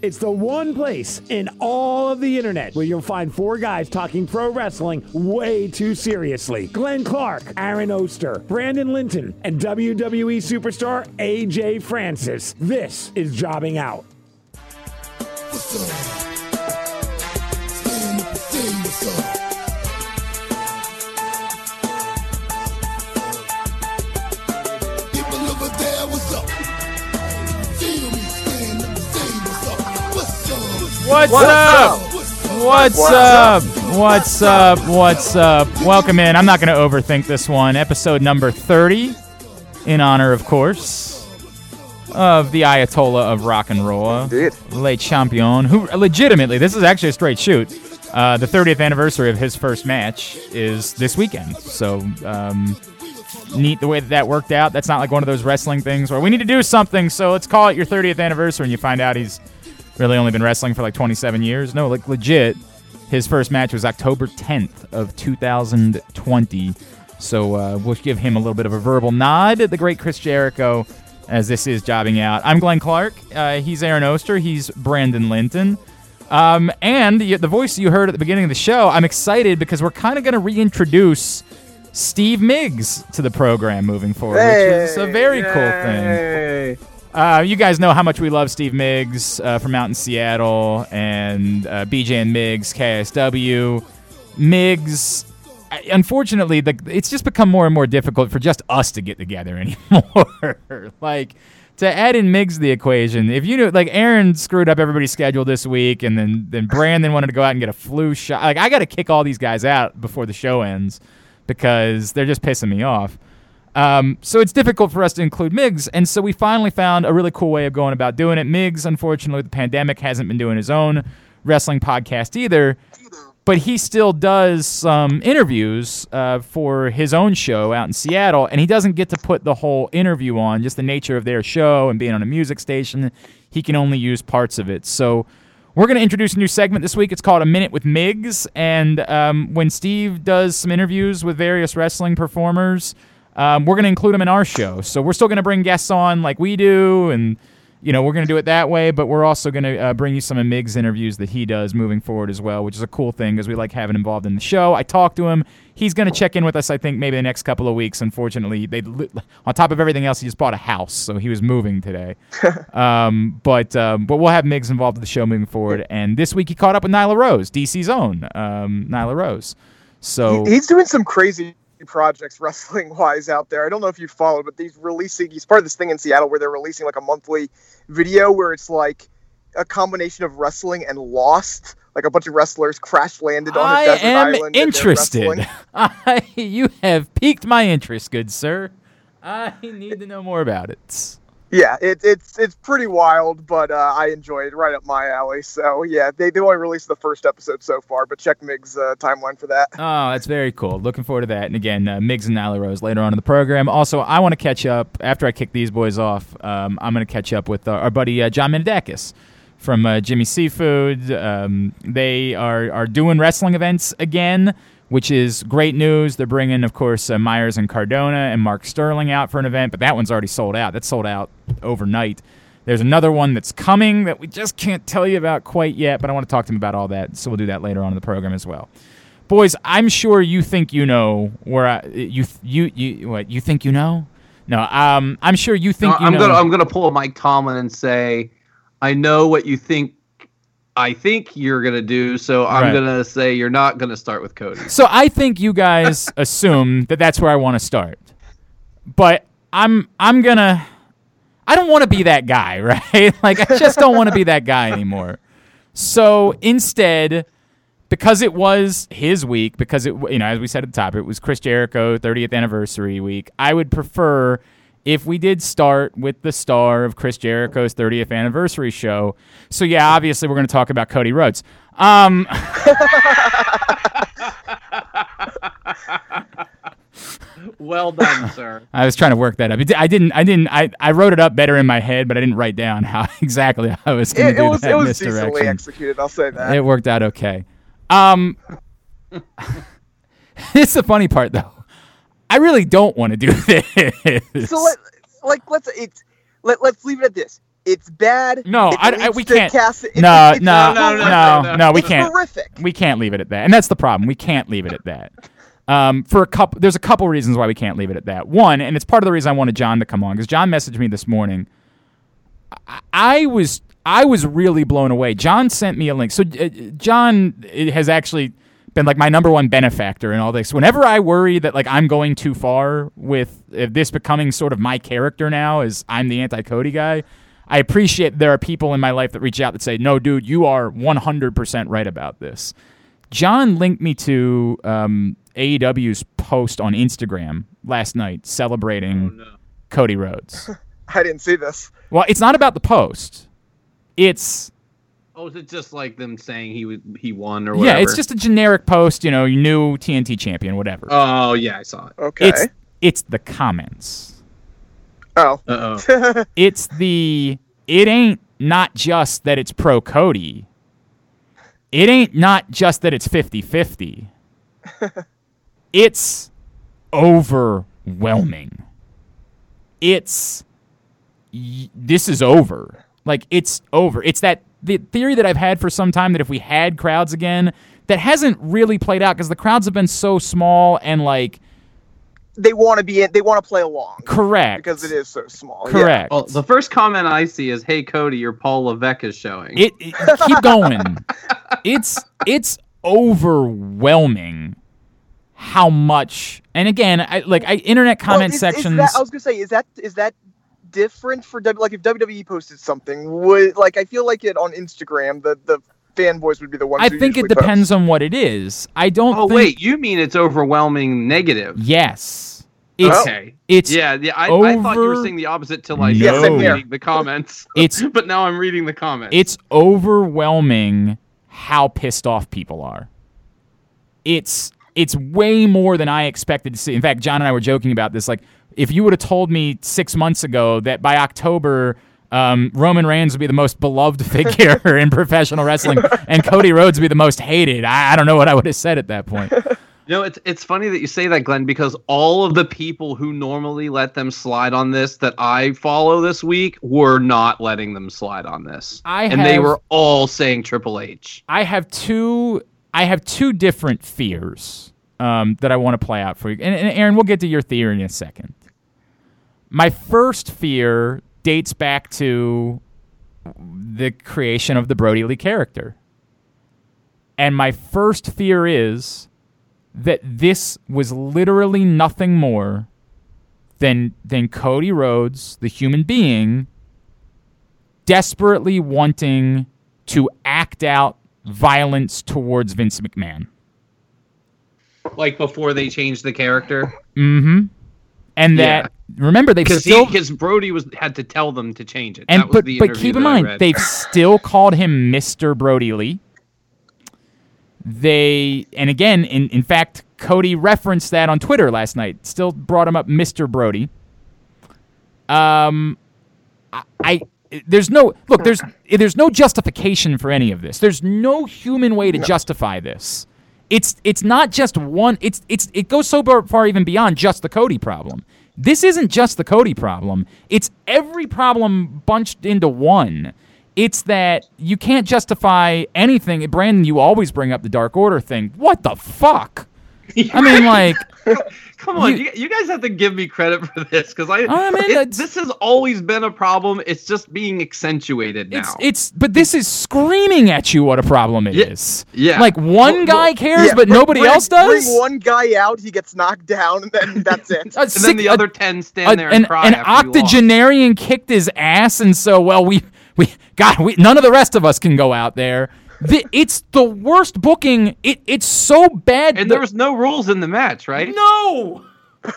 It's the one place in all of the internet where you'll find four guys talking pro wrestling way too seriously. Glenn Clark, Aaron Oster, Brandon Linton, and WWE superstar AJ Francis. This is Jobbing Out. Up? What's, up? What's up? What's up? What's up? Welcome in. I'm not going to overthink this one. Episode number 30, in honor, of course, of the Ayatollah of rock and roll, Indeed. Le Champion, who legitimately, this is actually a straight shoot. Uh, the 30th anniversary of his first match is this weekend. So, um, neat the way that, that worked out. That's not like one of those wrestling things where we need to do something, so let's call it your 30th anniversary, and you find out he's really only been wrestling for like 27 years. No, like legit, his first match was October 10th of 2020. So uh, we'll give him a little bit of a verbal nod. The great Chris Jericho, as this is jobbing out. I'm Glenn Clark. Uh, he's Aaron Oster. He's Brandon Linton. Um, and the, voice you heard at the beginning of the show, I'm excited because we're kind of going to reintroduce Steve Migs to the program moving forward, which is a very cool thing. Uh, you guys know how much we love Steve Migs uh, from out in Seattle and uh, BJ and Migs, KISW. Migs, unfortunately, the, it's just become more and more difficult for just us to get together anymore. like, to add in Migs the equation, if you knew, like, Aaron screwed up everybody's schedule this week, and then, then Brandon wanted to go out and get a flu shot. Like, I got to kick all these guys out before the show ends because they're just pissing me off. Um, so it's difficult for us to include Migs, and so we finally found a really cool way of going about doing it. Migs, unfortunately, the pandemic, hasn't been doing his own wrestling podcast either, but he still does some interviews uh, for his own show out in Seattle, and he doesn't get to put the whole interview on, just the nature of their show and being on a music station. He can only use parts of it. So we're going to introduce a new segment this week. It's called A Minute with Migs. And um, when Steve does some interviews with various wrestling performers, um, we're going to include them in our show. So we're still going to bring guests on like we do. And, you know, we're going to do it that way. But we're also going to uh, bring you some of Migs' interviews that he does moving forward as well, which is a cool thing because we like having him involved in the show. I talked to him. He's going to check in with us, I think, maybe the next couple of weeks. Unfortunately, they on top of everything else, he just bought a house, so he was moving today. um, but um, but we'll have Migs involved in the show moving forward. And this week he caught up with Nyla Rose, DC's own um, Nyla Rose. So He- he's doing some crazy projects wrestling wise out there. I don't know if you followed, but he's releasing. He's part of this thing in Seattle where they're releasing like a monthly video where it's like a combination of wrestling and Lost. Like a bunch of wrestlers crash landed on a I desert am island. and they're interested. I, you have piqued my interest, good sir. I need to know more about it. Yeah, it, it's it's pretty wild, but uh, I enjoy it. Right up my alley. So yeah, they they only released the first episode so far, but check Mig's uh, timeline for that. Oh, that's very cool. Looking forward to that. And again, uh, Migs and Nyla Rose later on in the program. Also, I want to catch up after I kick these boys off. Um, I'm going to catch up with uh, our buddy uh, John Minadakis from uh, Jimmy Seafood. Um, they are are doing wrestling events again, which is great news. They're bringing, of course, uh, Myers and Cardona and Mark Sterling out for an event, but that one's already sold out. That's sold out overnight. There's another one that's coming that we just can't tell you about quite yet, but I want to talk to him about all that. So we'll do that later on in the program as well. Boys, I'm sure you think you know where I, you you you what you think you know. No, um, I'm sure you think No, you I'm know. gonna I'm gonna pull Mike Tomlin and say, I know what you think. I think you're gonna do, so I'm Right. gonna say you're not gonna start with Cody. So I think you guys assume that that's where I want to start, but I'm I'm gonna I don't want to be that guy, right? Like I just don't want to be that guy anymore. So instead, because it was his week, because it you know as we said at the top, it was Chris Jericho 30th anniversary week. I would prefer if we did start with the star of Chris Jericho's 30th anniversary show. So yeah, obviously we're going to talk about Cody Rhodes. Um. Well done, sir. I was trying to work that up. I didn't. I didn't. I, I wrote it up better in my head, but I didn't write down how exactly I was going It, to do was that it was decently executed. I'll say that. It worked out okay. Um, it's the funny part though. I really don't want to do this. so let, like let's it's let, let's leave it at this. It's bad. No, It I- I- we can't- Cass- it's- No, it's no, no, no, no, no, no, we It's can't. horrific. We can't leave it at that, and that's the problem. We can't leave it at that. Um, for a couple, there's a couple reasons why we can't leave it at that. One, and it's part of the reason I wanted John to come on because John messaged me this morning. I, I was I was really blown away. John sent me a link. So uh, John has actually been like my number one benefactor in all this. Whenever I worry that like I'm going too far with this becoming sort of my character now, as I'm the anti Cody guy. I appreciate there are people in my life that reach out that say, "No, dude, you are 100% right about this." John linked me to um, AEW's post on Instagram last night celebrating Cody Rhodes. I didn't see this. well, it's not about the post. It's Oh, is it just like them saying he w- he won or whatever? yeah, it's just a generic post. You know, new TNT champion, whatever. Oh yeah, I saw it. Okay. It's it's the comments. oh. Uh oh. It's the it ain't not just that it's pro Cody. It ain't not just that it's 50-50. it's overwhelming. It's y- this is over. Like it's over. It's that the theory that I've had for some time that if we had crowds again, that hasn't really played out because the crowds have been so small and like they want to be in. They want to play along correct because it is so small. Yeah. correct. Well, the first comment I see is, "Hey Cody, your Paul Levesque is showing." It, it- keep going. It's it's overwhelming how much. And again, I like I internet comment is- is sections. that- I was gonna say, is that is that different for W? Like if WWE posted something, would like I feel like it on Instagram, the the fanboys would be the ones. I who think it usually post. depends on what it is. I don't. Oh think, wait, you mean it's overwhelming negative? Yes. It's oh. okay. it's yeah, yeah. I, I thought you were saying the opposite till I Yeah, started same reading the comments. It's- but now I'm reading the comments. it's overwhelming how pissed off people are. It's it's way more than I expected to see. In fact, John and I were joking about this. Like, if you would have told me six months ago that by October um, Roman Reigns would be the most beloved figure in professional wrestling and Cody Rhodes would be the most hated, I, I don't know what I would have said at that point. You know, it's it's funny that you say that, Glenn, because all of the people who normally let them slide on this that I follow this week were not letting them slide on this, I and they were all saying Triple H. I have two. I have two different fears um, that I want to play out for you. And, and Aaron, we'll get to your theory in a second. My first fear dates back to the creation of the Brodie Lee character, and my first fear is that this was literally nothing more than than Cody Rhodes, the human being, desperately wanting to act out violence towards Vince McMahon. Like before they changed the character, Mm-hmm. And that remember they've because still because Brodie was had to tell them to change it. and that was but the but keep in mind they've still called him Mr. Brodie Lee. They and again in in fact Cody referenced that on Twitter last night. Still brought him up Mr. Brodie. Um I, I there's no look there's there's no justification for any of this. There's no human way to justify this. It's it's not just one it's it's it goes so far, far even beyond just the Cody problem. This isn't just the Cody problem. It's every problem bunched into one. It's that you can't justify anything. Brandon, you always bring up the Dark Order thing. What the fuck? I mean, like, Come on, You- you, guys have to give me credit for this because I, I mean, it- this has always been a problem. It's just being accentuated now. it's it's. But this is screaming at you what a problem it Yeah, is. yeah. Like one Well, guy cares, Yeah, but bring- nobody bring- else does. Bring one guy out, he gets knocked down, and then that's it. And sick- then the a- other ten stand a- there and an, cry an after you lost. octogenarian kicked his ass, and so well, we we God, we, none of the rest of us can go out there. The, it's the worst booking. It it's so bad. And that- there was no rules in the match, right? no.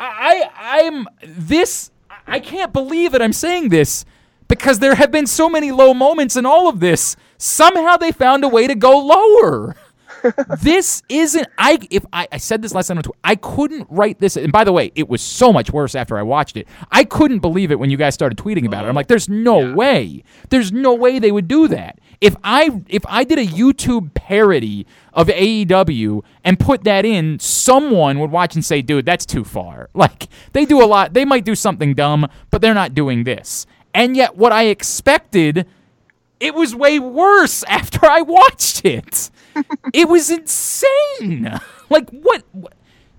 I I'm this. I can't believe that I'm saying this because there have been so many low moments in all of this. Somehow they found a way to go lower. this isn't. I if I, I said this last time on Twitter, I couldn't write this. And by the way, it was so much worse after I watched it. I couldn't believe it when you guys started tweeting about it. I'm like, there's no way. There's no way they would do that. If I if I did a YouTube parody of AEW and put that in, someone would watch and say, "Dude, that's too far." Like they do a lot. They might do something dumb, but they're not doing this. And yet, what I expected it was way worse after I watched it. It was insane. Like what? what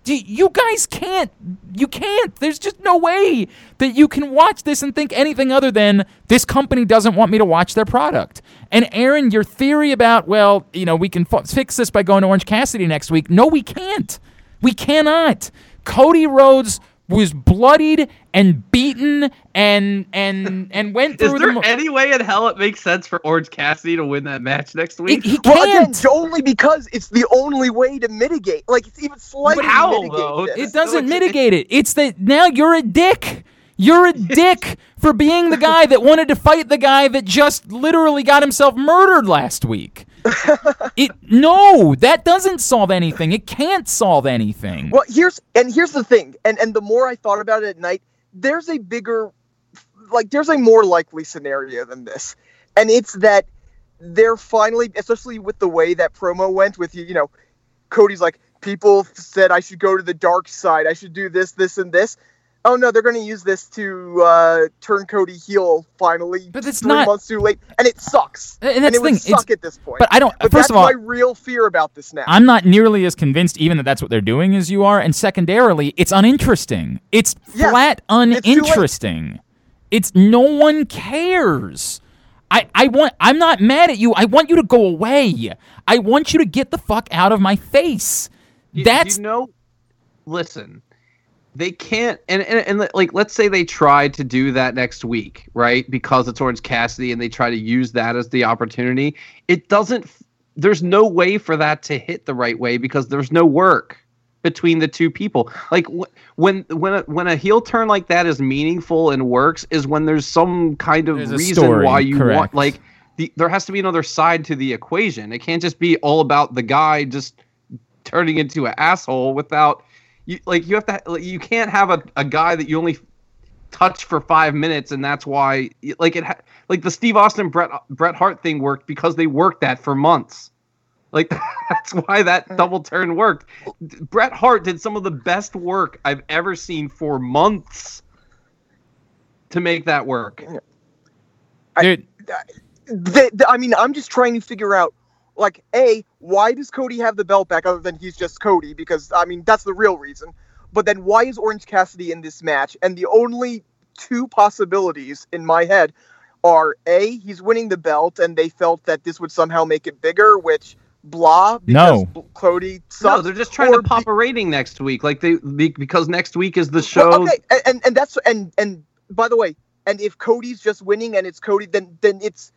do you guys can't. You can't. There's just no way that you can watch this and think anything other than this company doesn't want me to watch their product. And Aaron, your theory about well, you know, we can f- fix this by going to Orange Cassidy next week. No, we can't. We cannot. Cody Rhodes was bloodied and beaten and and and went through. Is through there the. mo- any way in hell it makes sense for Orange Cassidy to win that match next he, week? he Well, again, can't. only because it's the only way to mitigate. Like it's even slightly But how, mitigate though? this. It doesn't Like, mitigate it. It's that now you're a dick. You're a dick for being the guy that wanted to fight the guy that just literally got himself murdered last week. it no, that doesn't solve anything. It can't solve anything. Well, here's and here's the thing, and and the more I thought about it at night, there's a bigger, like there's a more likely scenario than this, and it's that they're finally, especially with the way that promo went, with you know, Cody's like people said I should go to the dark side, I should do this, this, and this. Oh no, they're going to use this to uh, turn Cody heel finally. But it's three not- months too late, and it sucks. And that's it the thing, would suck it's- at this point. but I don't. But first that's of all, my real fear about this now. I'm not nearly as convinced even that that's what they're doing as you are. And secondarily, it's uninteresting. It's Yes, flat too late. uninteresting. It's no one cares. I, I want I'm not mad at you. I want you to go away. I want you to get the fuck out of my face. You- That's you know. Listen, they can't, and, and and like let's say they try to do that next week, right? Because it's Orange Cassidy, and they try to use that as the opportunity. It doesn't. There's no way for that to hit the right way because there's no work between the two people. Like wh- when when a, when a heel turn like that is meaningful and works is when there's some kind of There's reason story, why you correct. want like the, there has to be another side to the equation. It can't just be all about the guy just turning into an asshole without you like you have to like, you can't have a, a guy that you only touch for five minutes and that's why like it ha- like the Steve Austin Bret Bret Hart thing worked because they worked that for months. Like that's why that double turn worked. Bret Hart did some of the best work I've ever seen for months to make that work. dude, the, the- I mean, I'm just trying to figure out, like, a why does Cody have the belt back other than he's just Cody? Because I mean, that's the real reason. But then why is Orange Cassidy in this match? And the only two possibilities in my head are a he's winning the belt, and they felt that this would somehow make it bigger, which blah because No. Cody No, they're just trying or to pop be- a rating next week, like they because next week is the Well, show. okay, and, and and that's and and by the way, and if Cody's just winning and it's Cody, then then it's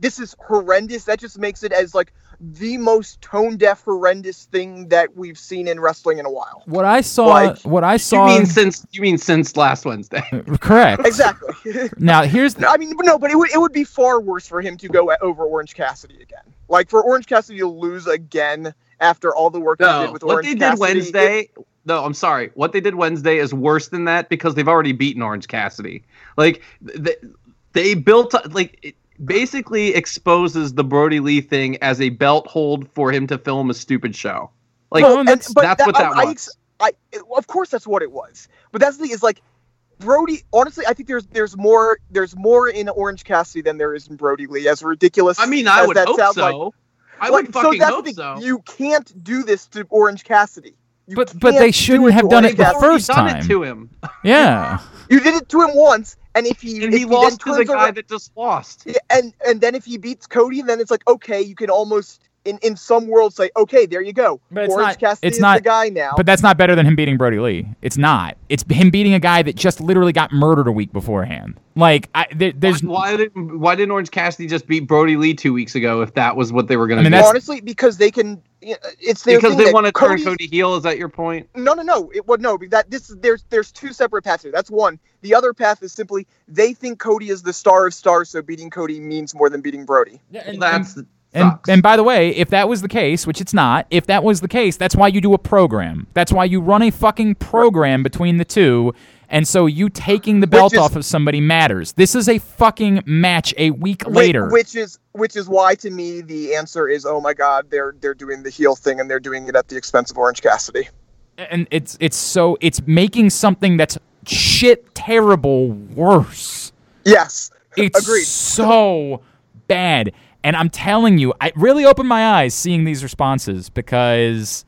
this is horrendous. That just makes it as like the most tone deaf, horrendous thing that we've seen in wrestling in a while. what I saw Like, what I saw, You saw mean since you mean since last Wednesday? correct. Exactly. Now here's I mean, no, but it would it would be far worse for him to go over Orange Cassidy again. Like for Orange Cassidy to lose again after all the work he did No, with what Orange they did Cassidy. Wednesday. No, I'm sorry. What they did Wednesday is worse than that because they've already beaten Orange Cassidy. Like they, they built like it basically exposes the Brodie Lee thing as a belt hold for him to film a stupid show. Like Well, and- that's- but that's what that I, I was. ex- I, of course that's what it was. But that's the thing is like Brodie. Honestly, I think there's there's more there's more in Orange Cassidy than there is in Brodie Lee. As ridiculous. I mean, I as would that hope sounds so. like- I like, would fucking so that's hope the thing. so. You can't do this to Orange Cassidy. You But- but they shouldn't do have done it the Cassidy. Already first done it to him, yeah. You did it to him once, and if he and if he then lost to the guy around- that just lost. And and then if he beats Cody, then it's like okay, you can almost in in some worlds say okay, there you go. But it's Orange not- Cassidy it's is not- the guy now. But that's not better than him beating Brodie Lee. It's not. It's him beating a guy that just literally got murdered a week beforehand. Like I, there, there's why didn't why didn't Orange Cassidy just beat Brodie Lee two weeks ago if that was what they were going I to do? honestly, because they can. It's their because thing they want to turn Cody heel. Is that your point? No, no, no. It would no. That this is there's there's two separate paths here. That's one. The other path is simply they think Cody is the star of stars, so beating Cody means more than beating Brodie. Yeah, and that's And and by the way, if that was the case, which it's not, if that was the case, that's why you do a program. That's why you run a fucking program between the two. And so you taking the belt is- off of somebody matters. This is a fucking match a week Whi- later. which is which is why to me the answer is oh my god they're they're doing the heel thing and they're doing it at the expense of Orange Cassidy. and it's it's so it's making something that's shit terrible worse. Yes, It's Agreed. so bad. And I'm telling you, I really opened my eyes seeing these responses because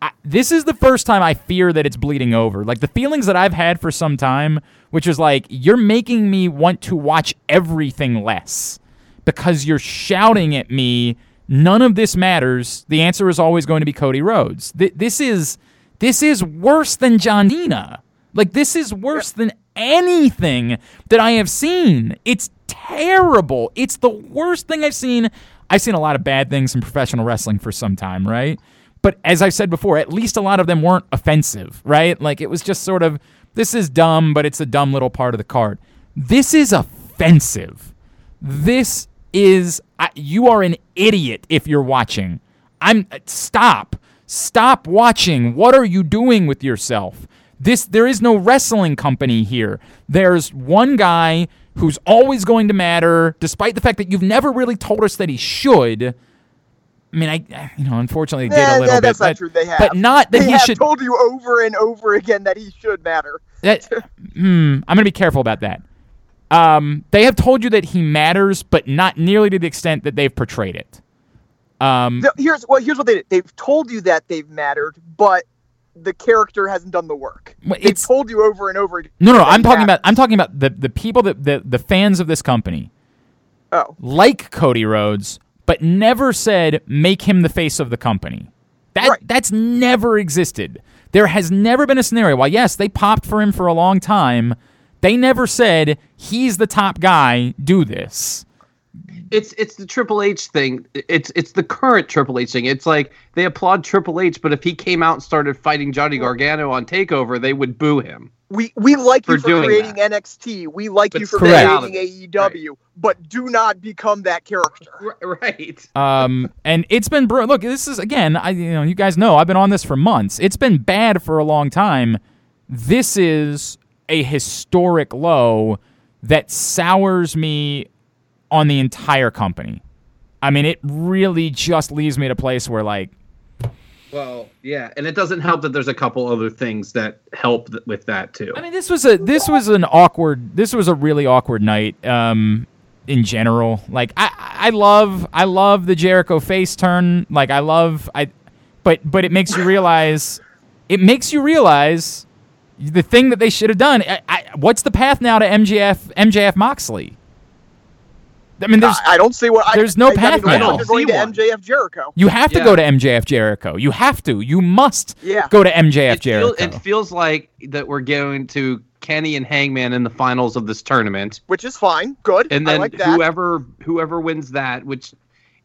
I, this is the first time I fear that it's bleeding over. Like the feelings that I've had for some time, which is like, you're making me want to watch everything less because you're shouting at me, none of this matters. The answer is always going to be Cody Rhodes. Th- this is this is worse than John Cena. Like this is worse than anything that I have seen. It's terrible. It's the worst thing I've seen. I've seen a lot of bad things in professional wrestling for some time, right? But as I've said before, at least a lot of them weren't offensive, right? Like it was just sort of this is dumb, but it's a dumb little part of the card. This is offensive. This is I, you are an idiot if you're watching. I'm uh, stop. Stop watching. What are you doing with yourself? This there is no wrestling company here. There's one guy who's always going to matter despite the fact that you've never really told us that he should. I mean, I you know, unfortunately did Yeah, a little yeah, bit, not but, true. They have, but not that they he have should. told you over and over again that he should matter. That, hmm, I'm going to be careful about that. Um, they have told you that he matters, but not nearly to the extent that they've portrayed it. Um, here's well, here's what they did. They've told you that they've mattered, but the character hasn't done the work. They've it's- told you over and over again. no, no. I'm talking about. I'm talking about the the people that the the fans of this company Oh, like Cody Rhodes, but never said make him the face of the company. That Right. that's never existed. There has never been a scenario. While yes, they popped for him for a long time, they never said he's the top guy. Do this. It's it's the Triple H thing. It's it's the current Triple H thing. It's like they applaud Triple H, but if he came out and started fighting Johnny Gargano on Takeover, they would boo him. we we like you For for creating that. NXT. We like But you for Correct. creating AEW, but do not become that character. Right. Um, and it's been br- look. This is again. I you know you guys know I've been on this for months. It's been bad for a long time. This is a historic low that sours me on the entire company. I mean, it really just leaves me at a place where like Well, yeah, and it doesn't help that there's a couple other things that help th- with that too. I mean, this was a this was an awkward. This was a really awkward night. Um, in general, like I I love I love the Jericho face turn. Like I love I, but but it makes you realize it makes you realize the thing that they should have done. I, I, what's the path now to MJF MJF Moxley? I mean, there's I, I don't see what. I, there's no I, I path mean, I now. You're going to. MJF Jericho. you have to Yeah. go to MJF Jericho. You have to. You must Yeah. go to MJF it, feel, Jericho. it feels like that we're going to Kenny and Hangman in the finals of this tournament, which is fine. Good. and I then like that. whoever whoever wins that, which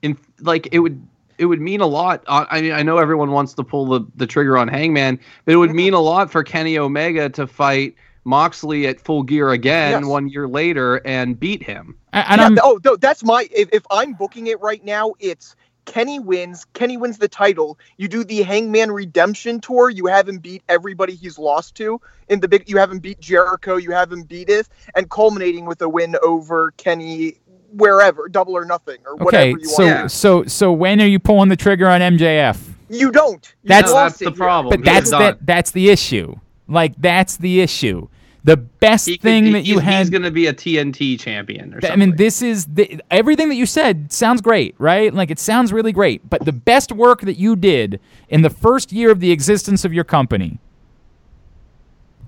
in like it would it would mean a lot. Uh, I mean, I know everyone wants to pull the, the trigger on Hangman, but it would Mm-hmm. mean a lot for Kenny Omega to fight Moxley at full gear again Yes. one year later and beat him. and Yeah, I'm, oh, no, that's my. If, if I'm booking it right now, it's Kenny wins. Kenny wins the title. You do the Hangman Redemption tour. You have him beat everybody he's lost to in the big. You have him beat Jericho. You have him beat it, and culminating with a win over Kenny wherever, double or nothing, or whatever okay, you so want. Yeah. so so when are you pulling the trigger on MJF? You don't. You That's- No, that's the problem. But He's that's done. that that's the issue. Like that's the issue. The best He thing he- that you had He's going to be a TNT champion or Th- I mean, this is the, everything that you said sounds great, right? Like it sounds really great. But the best work that you did in the first year of the existence of your company,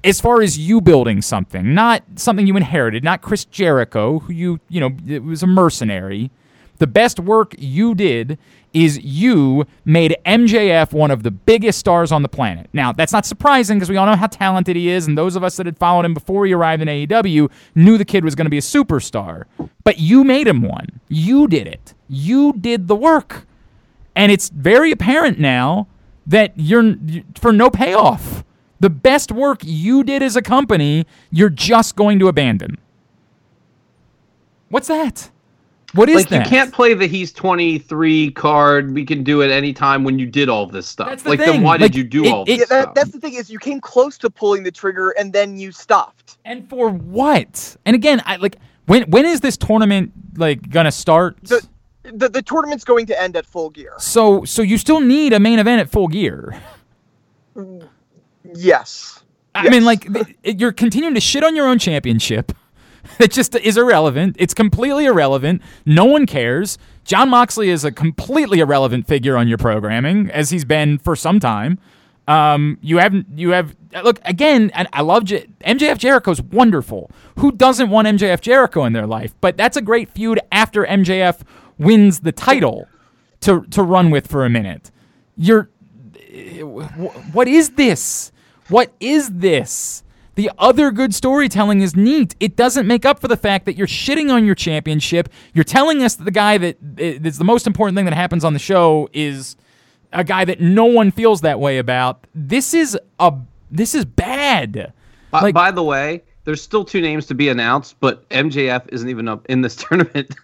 as far as you building something, not something you inherited, not Chris Jericho, who you you know it was a mercenary. The best work you did is you made MJF one of the biggest stars on the planet. Now, that's not surprising because we all know how talented he is, and those of us that had followed him before he arrived in AEW knew the kid was going to be a superstar. But you made him one. You did it. You did the work. And it's very apparent now that you're for no payoff. The best work you did as a company, you're just going to abandon. What's that? What is like that? you can't play the he's 23 card. We can do it anytime when you did all this stuff. That's the like thing. then why Like, did you do it- all it- this Yeah, that, stuff? that's the thing is you came close to pulling the trigger and then you stopped. And for what? And again, I like when when is this tournament like gonna start? The, the the tournament's going to end at full gear. so so you still need a main event at full gear. Mm, yes. I mean, like you're continuing to shit on your own championship. It just is irrelevant. It's completely irrelevant. No one cares. Jon Moxley is a completely irrelevant figure on your programming, as he's been for some time. Um, you haven't. You have look again. And I love J- MJF Jericho's wonderful. Who doesn't want MJF Jericho in their life? But that's a great feud after MJF wins the title to to run with for a minute. You're what is this? What is this? The other good storytelling is neat. It doesn't make up for the fact that you're shitting on your championship. You're telling us that the guy that is the most important thing that happens on the show is a guy that no one feels that way about. This is a this is bad. By, Like- by the way, there's still two names to be announced, but MJF isn't even up in this tournament.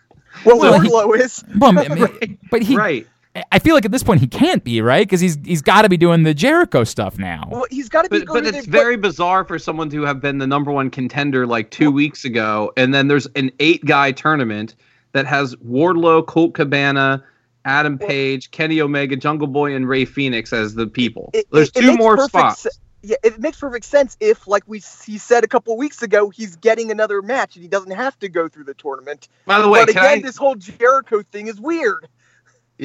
Well, Well, he- Wardlow is. Well, I but he right. I feel like at this point he can't be right because he's he's got to be doing the Jericho stuff now. Well, he's got to be But, going but it's the- very bizarre for someone to have been the number one contender like two weeks ago, and then there's an eight guy tournament that has Wardlow, Colt Cabana, Adam Page, Kenny Omega, Jungle Boy, and Rey Fenix as the people. It- there's it- it two makes more spots. se- yeah, it makes perfect sense if, like we he said a couple weeks ago, he's getting another match and he doesn't have to go through the tournament. By the way, but again, I? this whole Jericho thing is weird.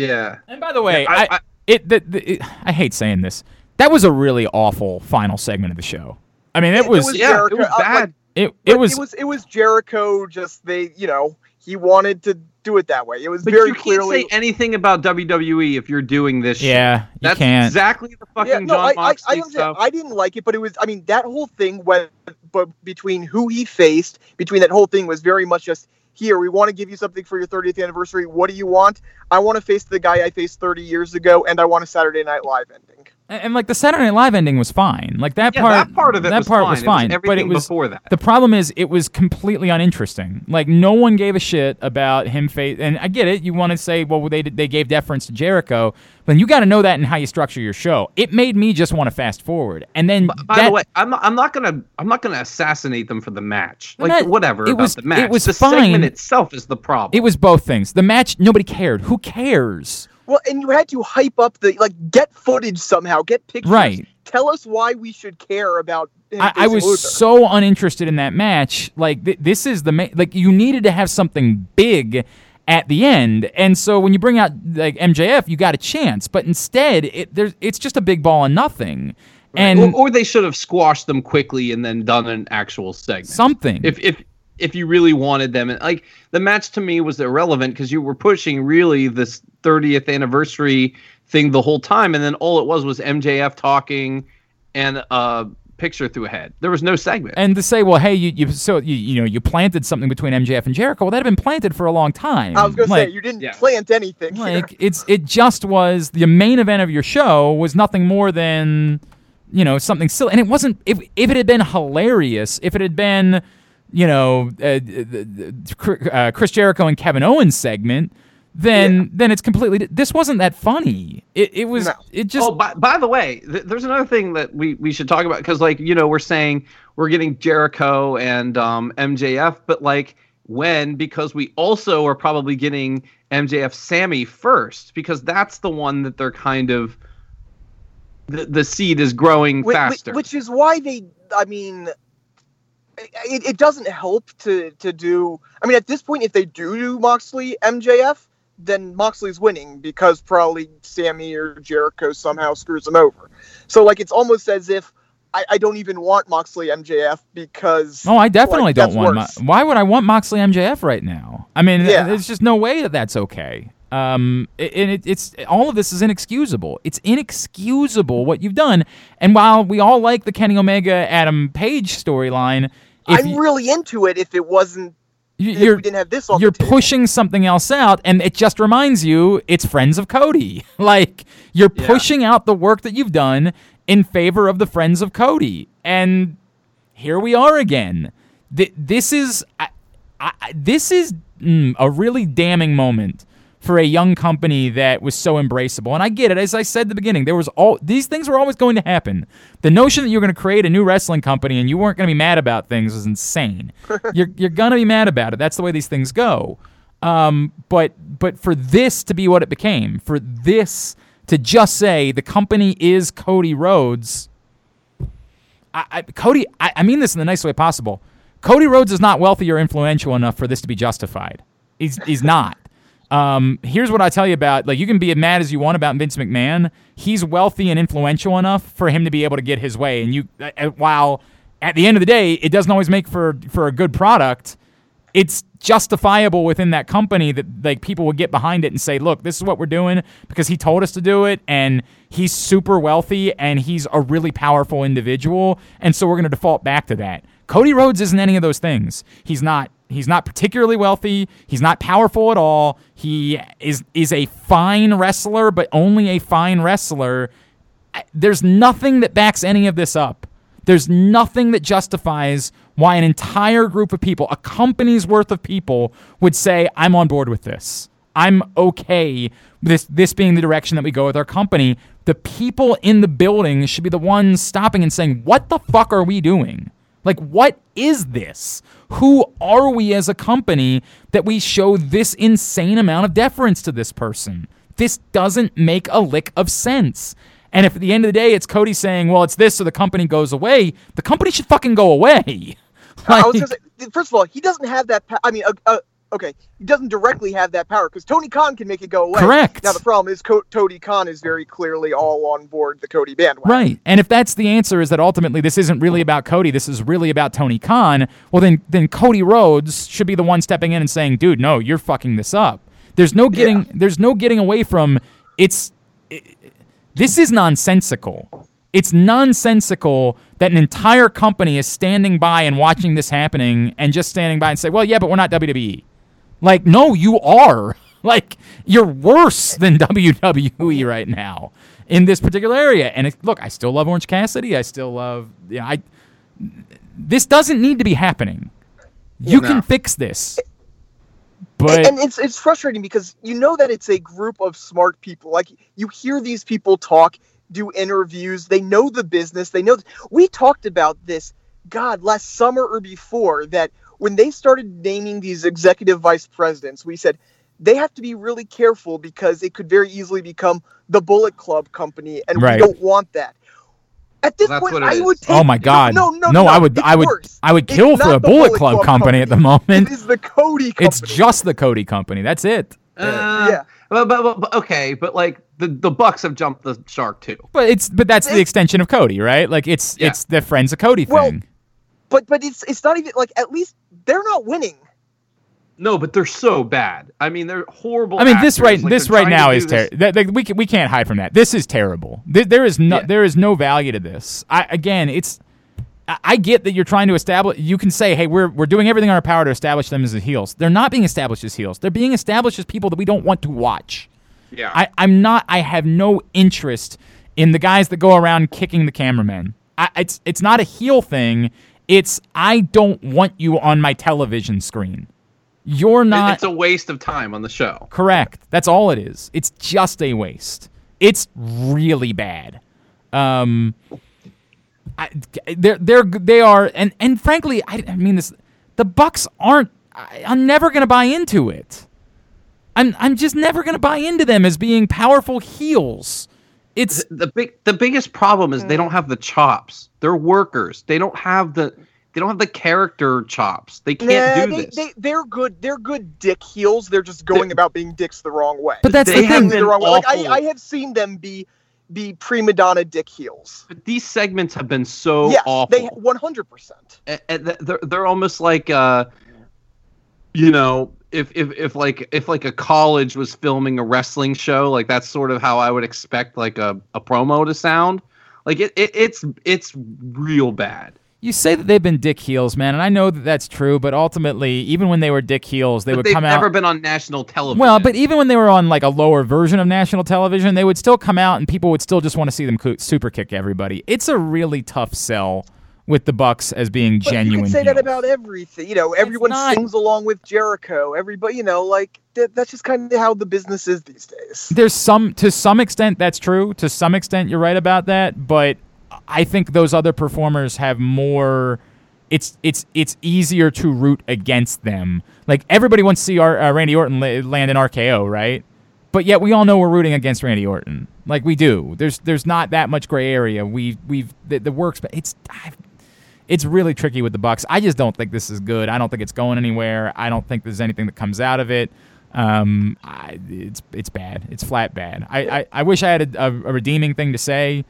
Yeah. And by the way, Yeah, I- I, I- it, the, the, it I hate saying this. That was a really awful final segment of the show. I mean, it It was was Yeah, Jericho, it was uh, like, bad. it, But it was it was it was Jericho. Just they, you know, he wanted to do it that way. It was but very you can't clearly. say anything about WWE if you're doing this. shit. yeah. You That's can't. exactly the fucking yeah, no, John I, I, Moxley I understand. stuff. I didn't like it, but it was. I mean, that whole thing went, but between who he faced, between that whole thing was very much just here. We want to give you something for your 30th anniversary. What do you want? I want to face the guy I faced 30 years ago, and I want a Saturday Night Live ending. And, like the Saturday Night Live ending was fine. Like that yeah, part. that part of it that was part fine. was It fine. but it everything was before that. the problem is it was completely uninteresting. Like no one gave a shit about him face. And I get it. You want to say, well, they they gave deference to Jericho, but you got to know that in how you structure your show. It made me just want to fast forward. And then By that, the way, I'm not, I'm not gonna I'm not gonna assassinate them for the match. Like ma- whatever it about was- the match. it was the fine. segment itself is the problem. it was both things. The match, nobody cared. Who cares? Well, and you had to hype up the like get footage somehow, get pictures. Right. Tell us why we should care about. Him I, I was Luther. so uninterested in that match. Like th- this is the ma- like you needed to have something big at the end, and so when you bring out like MJF, you got a chance. But instead, it there's it's just a big ball and nothing, and or, or they should have squashed them quickly and then done an actual segment. something. if if if you really wanted them and like the match to me was irrelevant because you were pushing really this 30th anniversary thing the whole time and then all it was was MJF talking and a picture through a head. There was no segment. and to say, well, hey, you, you so you, you know you planted something between MJF and Jericho. Well, that had been planted for a long time. I was gonna say you didn't yeah. plant anything. here. like it's it just was the main event of your show was nothing more than you know something silly and it wasn't if if it had been hilarious if it had been you know uh, the- the- uh, Chris Jericho and Kevin Owens segment then Yeah. then it's completely this wasn't that funny it it was No. it just oh, by, by the way, th- there's another thing that we, we should talk about because, like, you know, we're saying we're getting Jericho and um, MJF, but like, when? Because we also are probably getting MJF Sammy first because that's the one that they're kind of the, the seed is growing Whi- whi- faster. Which is why they. I mean, it, it doesn't help to to do. I mean, at this point, if they do do Moxley MJF, then Moxley's winning because probably Sammy or Jericho somehow screws him over. So like, it's almost as if. I, I don't even want Moxley MJF because Oh, I definitely like, don't want. Mo- why would I want Moxley MJF right now? I mean, Yeah. there's just no way that that's okay. Um, and it, it's all of this is inexcusable. It's inexcusable what you've done. And while we all like the Kenny Omega Adam Page storyline, if I'm you, really into it. If it wasn't, you- you're didn't have this you're pushing something else out, and it just reminds you it's Friends of Cody. like you're Yeah. pushing out the work that you've done in favor of the Friends of Cody, and here we are again. Th- this is I, I, this is mm, a really damning moment for a young company that was so embraceable. And I get it. As I said at the beginning, there was all these things were always going to happen. The notion that you're going to create a new wrestling company and you weren't going to be mad about things was insane. you're you're going to be mad about it. That's the way these things go. Um, but but for this to be what it became, for this to just say the company is Cody Rhodes, I, I, Cody, I, I mean this in the nicest way possible. Cody Rhodes is not wealthy or influential enough for this to be justified. He's he's not. Um, here's what I tell you about like you can be as mad as you want about Vince McMahon. He's wealthy and influential enough for him to be able to get his way. And you, uh, uh, while at the end of the day, it doesn't always make for for a good product. It's justifiable within that company that like people would get behind it and say, "Look, this is what we're doing because he told us to do it, and he's super wealthy and he's a really powerful individual, and so we're going to default back to that." Cody Rhodes isn't any of those things. He's not he's not particularly wealthy, he's not powerful at all. He is is a fine wrestler, but only a fine wrestler. There's nothing that backs any of this up. There's nothing that justifies why an entire group of people, a company's worth of people would say I'm on board with this. I'm okay with this this being the direction that we go with our company. The people in the building should be the ones stopping and saying, "What the fuck are we doing?" Like, what is this? Who are we as a company that we show this insane amount of deference to this person? This doesn't make a lick of sense. And if at the end of the day it's Cody saying, well, it's this so the company goes away, the company should fucking go away. I was gonna say, first of all, he doesn't have that. Pa- I mean, uh, okay, he doesn't directly have that power because Tony Khan can make it go away. Correct. Now the problem is Co- Tony Khan is very clearly all on board the Cody bandwagon. Right. And if that's the answer is that ultimately this isn't really about Cody, this is really about Tony Khan, well then then Cody Rhodes should be the one stepping in and saying, "Dude, no, you're fucking this up." There's no getting Yeah. there's no getting away from it's it, this is nonsensical. It's nonsensical that an entire company is standing by and watching this happening and just standing by and say, "Well, yeah, but we're not WWE." Like, no, you are. Like, you're worse than WWE right now in this particular area. And it, look, I still love Orange Cassidy. I still love. You know, I. This doesn't need to be happening. You No. can fix this. But and it's it's frustrating because you know that it's a group of smart people. Like you hear these people talk, do interviews. They know the business. They know. We talked about this, God, last summer or before that when they started naming these executive vice presidents, we said they have to be really careful because it could very easily become the Bullet Club company, and Right. we don't want that. At this That's point, I is. would take. oh my God, No, no, no, no! no, I would, I would, worse. I would It's kill for a the Bullet Club company at the moment. It is the Cody company. It's just the Cody company. That's it. Uh, Yeah. But, but, but, but okay, but like the the Bucks have jumped the shark too. But it's but that's the extension of Cody, right? Like it's Yeah. it's the friends of Cody thing. Well, but but it's it's not even like at least they're not winning. No, but they're so bad. I mean, they're horrible. I mean, this actors. right Like, this right now is this- terrible. we can, we can't hide from that. This is terrible. There, there is no Yeah. there is no value to this. I again, it's I, I get that you're trying to establish. You can say, hey, we're we're doing everything in our power to establish them as the heels. They're not being established as heels. They're being established as people that we don't want to watch. Yeah. I, I'm not. I have no interest in the guys that go around kicking the cameramen. I, it's it's not a heel thing. It's I don't want you on my television screen. You're not it's a waste of time on the show. correct. That's all it is. It's just a waste. It's really bad. Um, I, they're they're they are and and frankly, I, I mean this. The Bucks aren't. I, I'm never gonna buy into it. I'm I'm just never gonna buy into them as being powerful heels. It's the big the biggest problem is they don't have the chops. They're workers. They don't have the they don't have the character chops. They can't Nah, do they, this. They, they're good. They're good dick heels. They're just going They- about being dicks the wrong way. But that's They the have thing. been the wrong way. Like I, awful. I have seen them be be prima donna dick heels. but these segments have been so yes, awful. they 100. percent and they're they're almost like uh you know if if if like if like a college was filming a wrestling show like that's sort of how I would expect like a, a promo to sound like it, it it's it's real bad You say that they've been dick heels, man, and I know that that's true. But ultimately, even when they were dick heels, they but would they've come never out. been on national television Well, but even when they were on like a lower version of national television, they would still come out, and people would still just want to see them super kick everybody. It's a really tough sell with the Bucks as being But genuine. you can say that about everything. You know, everyone sings along with Jericho. Everybody, you know, like that, that's just kind of how the business is these days. There's some to some extent that's true. To some extent you're right about that, but I think those other performers have more it's it's it's easier to root against them. Like everybody wants to see our, uh, Randy Orton la- land an RKO, right? But yet we all know we're rooting against Randy Orton. Like we do. There's there's not that much gray area. We we've the, the works but it's I've, it's really tricky with the Bucks. I just don't think this is good. I don't think it's going anywhere. I don't think there's anything that comes out of it. Um, I, it's it's bad. It's flat bad. I, I, I wish I had a, a, redeeming thing to say.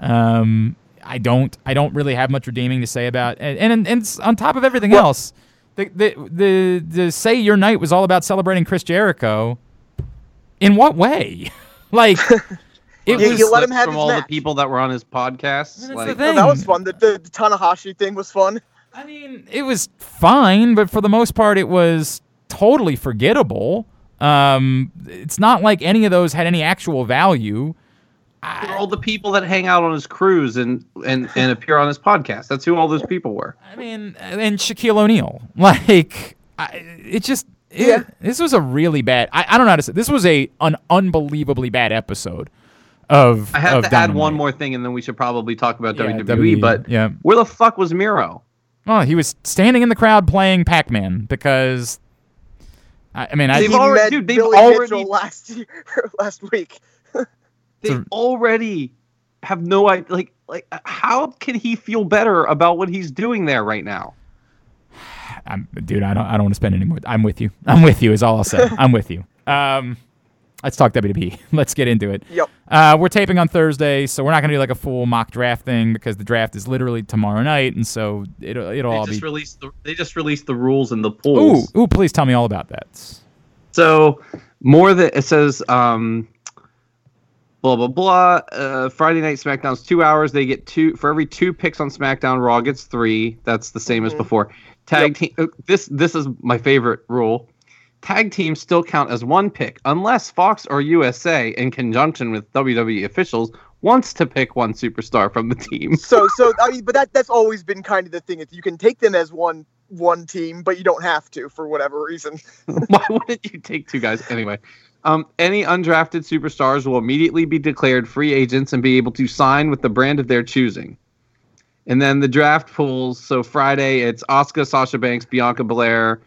Um, I don't. I don't really have much redeeming to say about. And and, and on top of everything else, the, the the the say your night was all about celebrating Chris Jericho. In what way? like it You- was. you let him have from his all match. the people that were on his podcast. Like, thing. That was fun. The, the, the Tanahashi thing was fun. I mean, it was fine, but for the most part, it was totally forgettable. Um, it's not like any of those had any actual value. they're all the people that hang out on his cruise and and and appear on his podcast. That's who all those people were. I mean, and Shaquille O'Neal, like, I, it just, it, Yeah. this was a really bad. I, I don't know how to say. This was a an unbelievably bad episode of. I have of to add one more thing, and then we should probably talk about Yeah, WWE. WWE, But yeah. where the fuck was Miro? Oh, he was standing in the crowd playing Pac Man because. I, I mean, I, They've he already- met dude, they've Billy already- Mitchell last year, last week. They So- already have no idea. Like, like, how can he feel better about what he's doing there right now? I'm, dude, I don't, I don't want to spend any more. I'm with you. I'm with you. Is all I'll say. I'm with you. Um, let's talk WWE. Let's get into it. Yep. Uh, we're taping on Thursday, so we're not gonna do like a full mock draft thing because the draft is literally tomorrow night, and so it'll, it'll They all just be. released the they just released the rules and the Ooh, polls. ooh! Please tell me all about that. So more that it says um blah blah blah. Uh, Friday night SmackDown's two hours. They get two for every two picks on SmackDown. Raw gets three. That's the same as before. Tag team. uh, This this is my favorite rule. Tag teams still count as one pick unless Fox or USA, in conjunction with WWE officials, wants to pick one superstar from the team. So, so I mean, but that that's always been kind of the thing. If you can take them as one one team, but you don't have to for whatever reason. Why wouldn't you take two guys anyway? Um, any undrafted superstars will immediately be declared free agents and be able to sign with the brand of their choosing. And then the draft pools. So Friday, it's Oscar, Sasha Banks, Bianca Belair,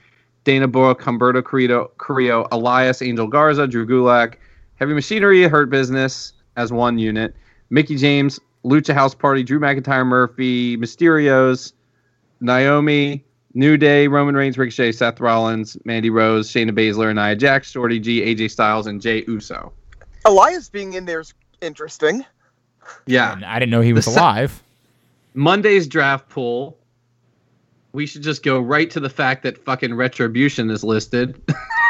Dana Brooke, Humberto Carrillo, Carrillo, Elias, Angel Garza, Drew Gulak, Heavy Machinery, Hurt Business as one unit, Mickie James, Lucha House Party, Drew McIntyre, Murphy, Mysterios, Naomi, New Day, Roman Reigns, Ricochet, Seth Rollins, Mandy Rose, Shayna Baszler, Nia Jax, Shorty G, AJ Styles, and Jey Uso. Elias being in there is interesting. Yeah. And I didn't know he was The se- alive. Monday's draft pool. We should just go right to the fact that fucking Retribution is listed,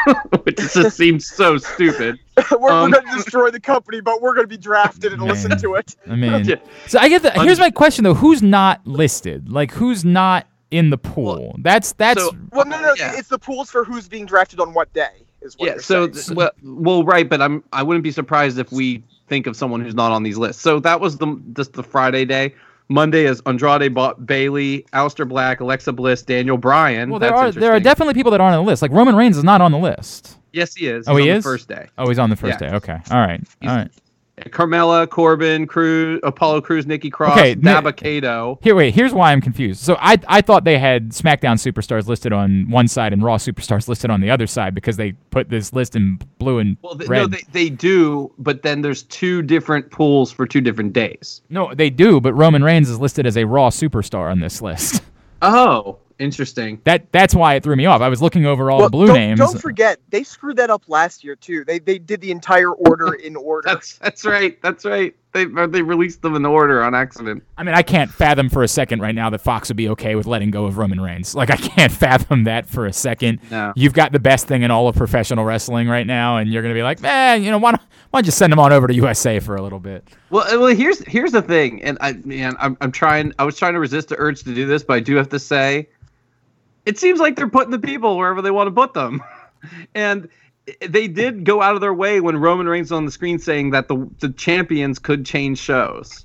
which just seems so stupid. we're, Um, we're going to destroy the company, but we're going to be drafted and Man. listen to it. I mean, Yeah. so I get the. Here's my question though: Who's not listed? Like, who's not in the pool? that's that's. so- Well, no, no, Yeah. it's the pools for who's being drafted on what day is what yeah. So, saying. well, well, right, but I'm I wouldn't be surprised if we think of someone who's not on these lists. So that was the just the Friday day. Monday is Andrade ba- Bayley, Aleister Black, Alexa Bliss, Daniel Bryan. well, there That's are there are definitely people that aren't on the list. Like Roman Reigns is not on the list. yes, he is. Oh, He's he on the is? first day. Oh, he's on the first Yeah. day. Okay. All right. He's- All right. Carmella, Corbin, Cruz, Apollo Cruz, Nikki Cross, Okay, Dabba-Kato. Here, wait. Here's why I'm confused. So I I thought they had SmackDown superstars listed on one side and Raw superstars listed on the other side because they put this list in blue and Well, they, red. no, they, they do, but then there's two different pools for two different days. no, they do. But Roman Reigns is listed as a Raw superstar on this list. Oh, interesting. That that's why it threw me off. I was looking over all Well, the blue don't, names. Don't forget, they screwed that up last year too. They they did the entire order in order. That's that's right. That's right. They they released them in order on accident. I mean, I can't fathom for a second right now that Fox would be okay with letting go of Roman Reigns. Like, I can't fathom that for a second. No. You've got the best thing in all of professional wrestling right now, and you're going to be like, man, you know, why don't, why don't you send him on over to USA for a little bit? Well, uh, well, here's here's the thing, and I man, I'm I'm trying. I was trying to resist the urge to do this, but I do have to say, it seems like they're putting the people wherever they want to put them, and they did go out of their way when Roman Reigns was on the screen saying that the the champions could change shows.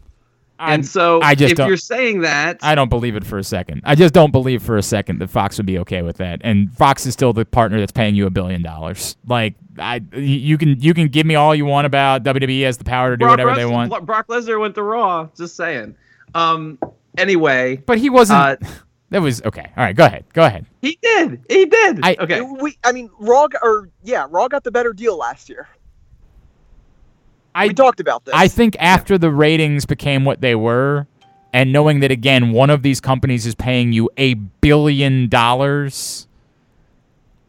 I'm- and so I just if you're saying that, I don't believe it for a second. I just don't believe for a second that Fox would be okay with that. And Fox is still the partner that's paying you a billion dollars. Like I, you can you can give me all you want about WWE has the power to do Brock, whatever they want, Brock Lesnar went to Raw. Just saying. Um. Anyway, but he wasn't. Uh, that was okay. All right, go ahead. Go ahead. he did. He did. I- okay. We, I mean, Raw, or yeah, Raw got the better deal last year. I we talked about this. I think after the ratings became what they were, and knowing that again, one of these companies is paying you a billion dollars,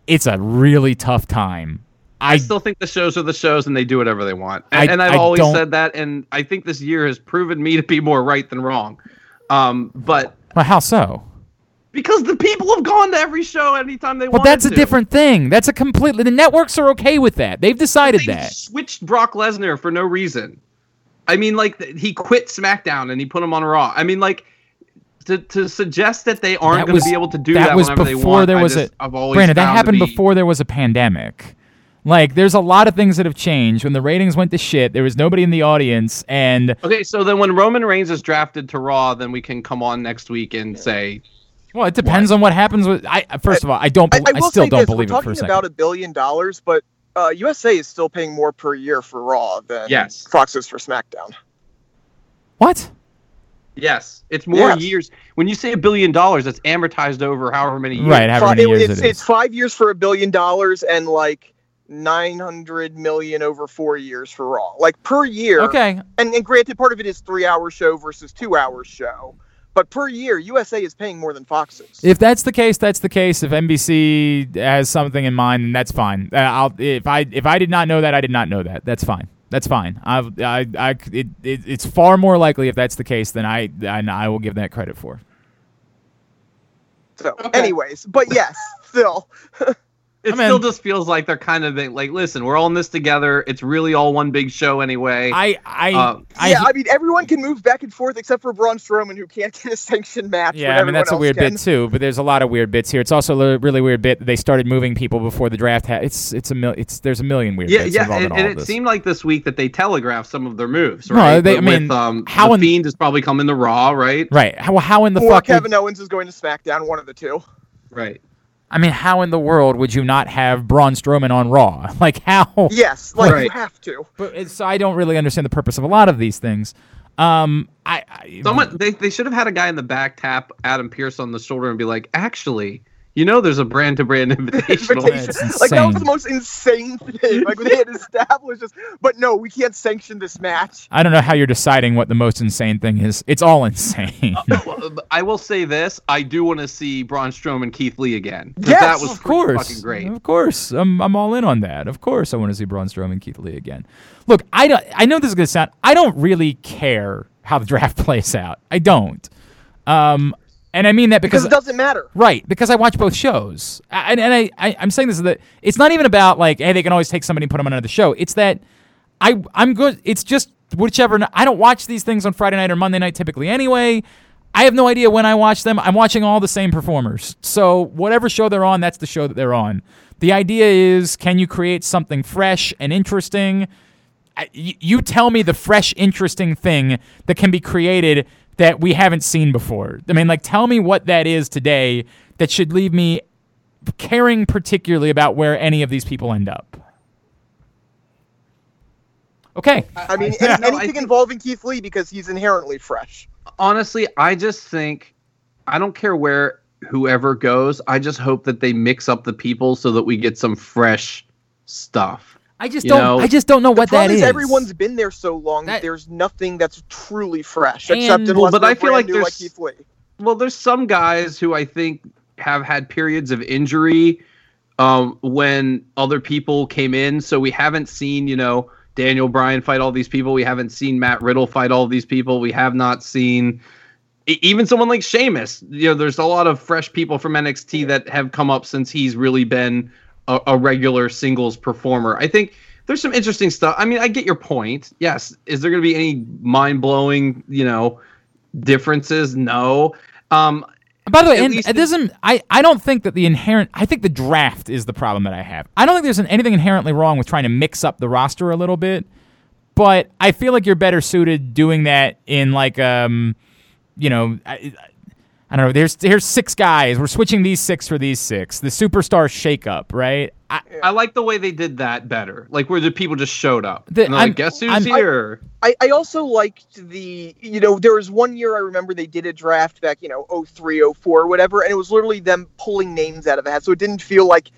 it's a really tough time. I I still think the shows are the shows and they do whatever they want. And, I- and I've I always said that. And I think this year has proven me to be more right than wrong. Um, but well, how so? Because the people have gone to every show anytime they Well, want that's a to. different thing. That's a completely. The networks are okay with that. They've decided They that. switched Brock Lesnar for no reason. I mean, like he quit SmackDown and he put him on Raw. I mean, like to, to suggest that they aren't going to be able to do that that, was whenever they before want. there was just, a- I've always Granted, that happened be- before there was a pandemic. Like, there's a lot of things that have changed. When the ratings went to shit, there was nobody in the audience, and Okay, so then when Roman Reigns is drafted to Raw, then we can come on next week and say well, it depends on what happens with. I first of all, I don't. I, I I, still don't this: believe we're it for a talking about a billion dollars, but uh, USA is still paying more per year for Raw than Yes. Fox is for SmackDown. what? Yes, it's more Yes. years. When you say a billion dollars, that's amortized over however many years. Right, however Fi- many years it's, it is. it's five years for a billion dollars and like nine hundred million over four years for Raw, like per year. Okay, And, and granted, part of it is three hour show versus two hour show, but per year, USA is paying more than Fox is. If that's the case, that's the case. If NBC has something in mind, then that's fine. Uh, I'll if I if I did not know that, I did not know that. That's fine. That's fine. I've, I I it, it it's far more likely if that's the case than I I, I will give that credit for. So, Okay. anyways, but yes, still. It I mean- still just feels like they're kind of like, listen, we're all in this together. It's really all one big show anyway. I I, Um, I yeah, I mean, everyone can move back and forth except for Braun Strowman, who can't get a sanctioned match. yeah, I mean that's a weird can. bit too. But there's a lot of weird bits here. It's also a really weird bit that they started moving people before the draft. Ha- it's it's a mil- it's there's a million weird yeah, bits yeah, involved and, in all and of it this. seemed like this week that they telegraphed some of their moves, No, right? they- I mean, with, um, how the in- Fiend is probably coming to Raw, right? right? How how in the Or fuck? would- Kevin Owens is going to SmackDown, one of the two. Right. I mean, how in the world would you not have Braun Strowman on Raw? Like how? Yes, like you have to. But it's, so I don't really understand the purpose of a lot of these things. Um, I, I Someone they, they should have had a guy in the back tap Adam Pearce on the shoulder and be like, actually, you know, there's a brand to brand invitational. Invitation. Like that was the most insane thing. Like they had established this, but no, we can't sanction this match. I don't know how you're deciding what the most insane thing is. It's all insane. Well, I will say this: I do want to see Braun Strowman, Keith Lee again. Yes, that was of course, fucking great. Of course, I'm I'm all in on that. Of course, I want to see Braun Strowman, Keith Lee again. Look, I don't. I know this is gonna sound. I don't really care how the draft plays out. I don't. Um, and I mean that Because because it doesn't matter. Right, because I watch both shows, I- and, and I, I I'm saying this that it's not even about like hey they can always take somebody and put them on another show. It's that I I'm good. It's just whichever. I don't watch these things on Friday night or Monday night typically anyway. I have no idea when I watch them. I'm watching all the same performers. So whatever show they're on, that's the show that they're on. The idea is, can you create something fresh and interesting? I- you tell me the fresh, interesting thing that can be created that we haven't seen before. I mean, like, tell me what that is today that should leave me caring particularly about where any of these people end up. Okay. I mean, Yeah, any- no, I anything think- involving Keith Lee because he's inherently fresh. Honestly, I just think I don't care where whoever goes. I just hope that they mix up the people so that we get some fresh stuff. I just You don't. know, I just don't know what the that problem is. is everyone's been there so long That- there's nothing that's truly fresh And- except Well, but I feel like new there's- like Keith Lee. Well, there's some guys who I think have had periods of injury um, when other people came in. So we haven't seen, you know, Daniel Bryan fight all these people. We haven't seen Matt Riddle fight all these people. We have not seen e- even someone like Sheamus. You know, there's a lot of fresh people from NXT that have come up since he's really been a, a regular singles performer. I think there's some interesting stuff. I mean, I get your point. Yes. Is there going to be any mind blowing, you know, differences? No. Um, By the way, and it doesn't. I, I don't think that the inherent. I think the draft is the problem that I have. I don't think there's an, anything inherently wrong with trying to mix up the roster a little bit. but I feel like you're better suited doing that in like um, you know. I, I don't know. There's here's six guys. We're switching these six for these six. The superstar shakeup, right? I, I like the way they did that better. Like where the people just showed up. The- and I'm- like, guess who's I'm- here? I, I also liked the you know there was one year I remember they did a draft back you know 03 04 or whatever and it was literally them pulling names out of a hat so it didn't feel like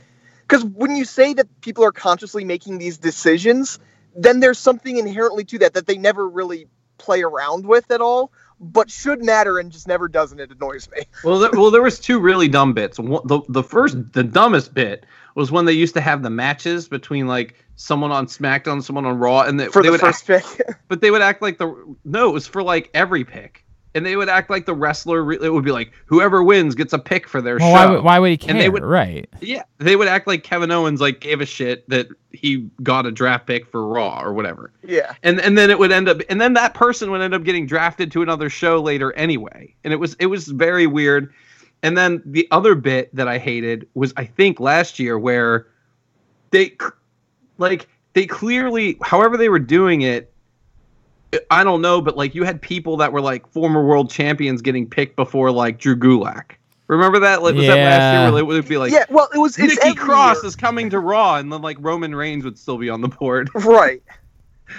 because when you say that people are consciously making these decisions then there's something inherently to that that they never really play around with at all but should matter and just never does and it annoys me. Well, there, well, there was two really dumb bits. One, the the first, the dumbest bit was when they used to have the matches between like someone on SmackDown, someone on Raw, and they, for they the would first act, pick. but they would act like the no, it was for like every pick, and they would act like the wrestler. re- It would be like whoever wins gets a pick for their well, show. why, would- why would he care? And they would- right. Yeah, they would act like Kevin Owens like gave a shit that he got a draft pick for Raw or whatever. yeah and and then it would end up and then that person would end up getting drafted to another show later anyway and it was it was very weird and then the other bit that i hated was i think last year where they like they clearly however they were doing it i don't know but like you had people that were like former world champions getting picked before like drew gulak remember that like was that last Yeah. year where it would be like yeah well it was it's Nikki every Cross year. is coming to Raw, and then like Roman Reigns would still be on the board. right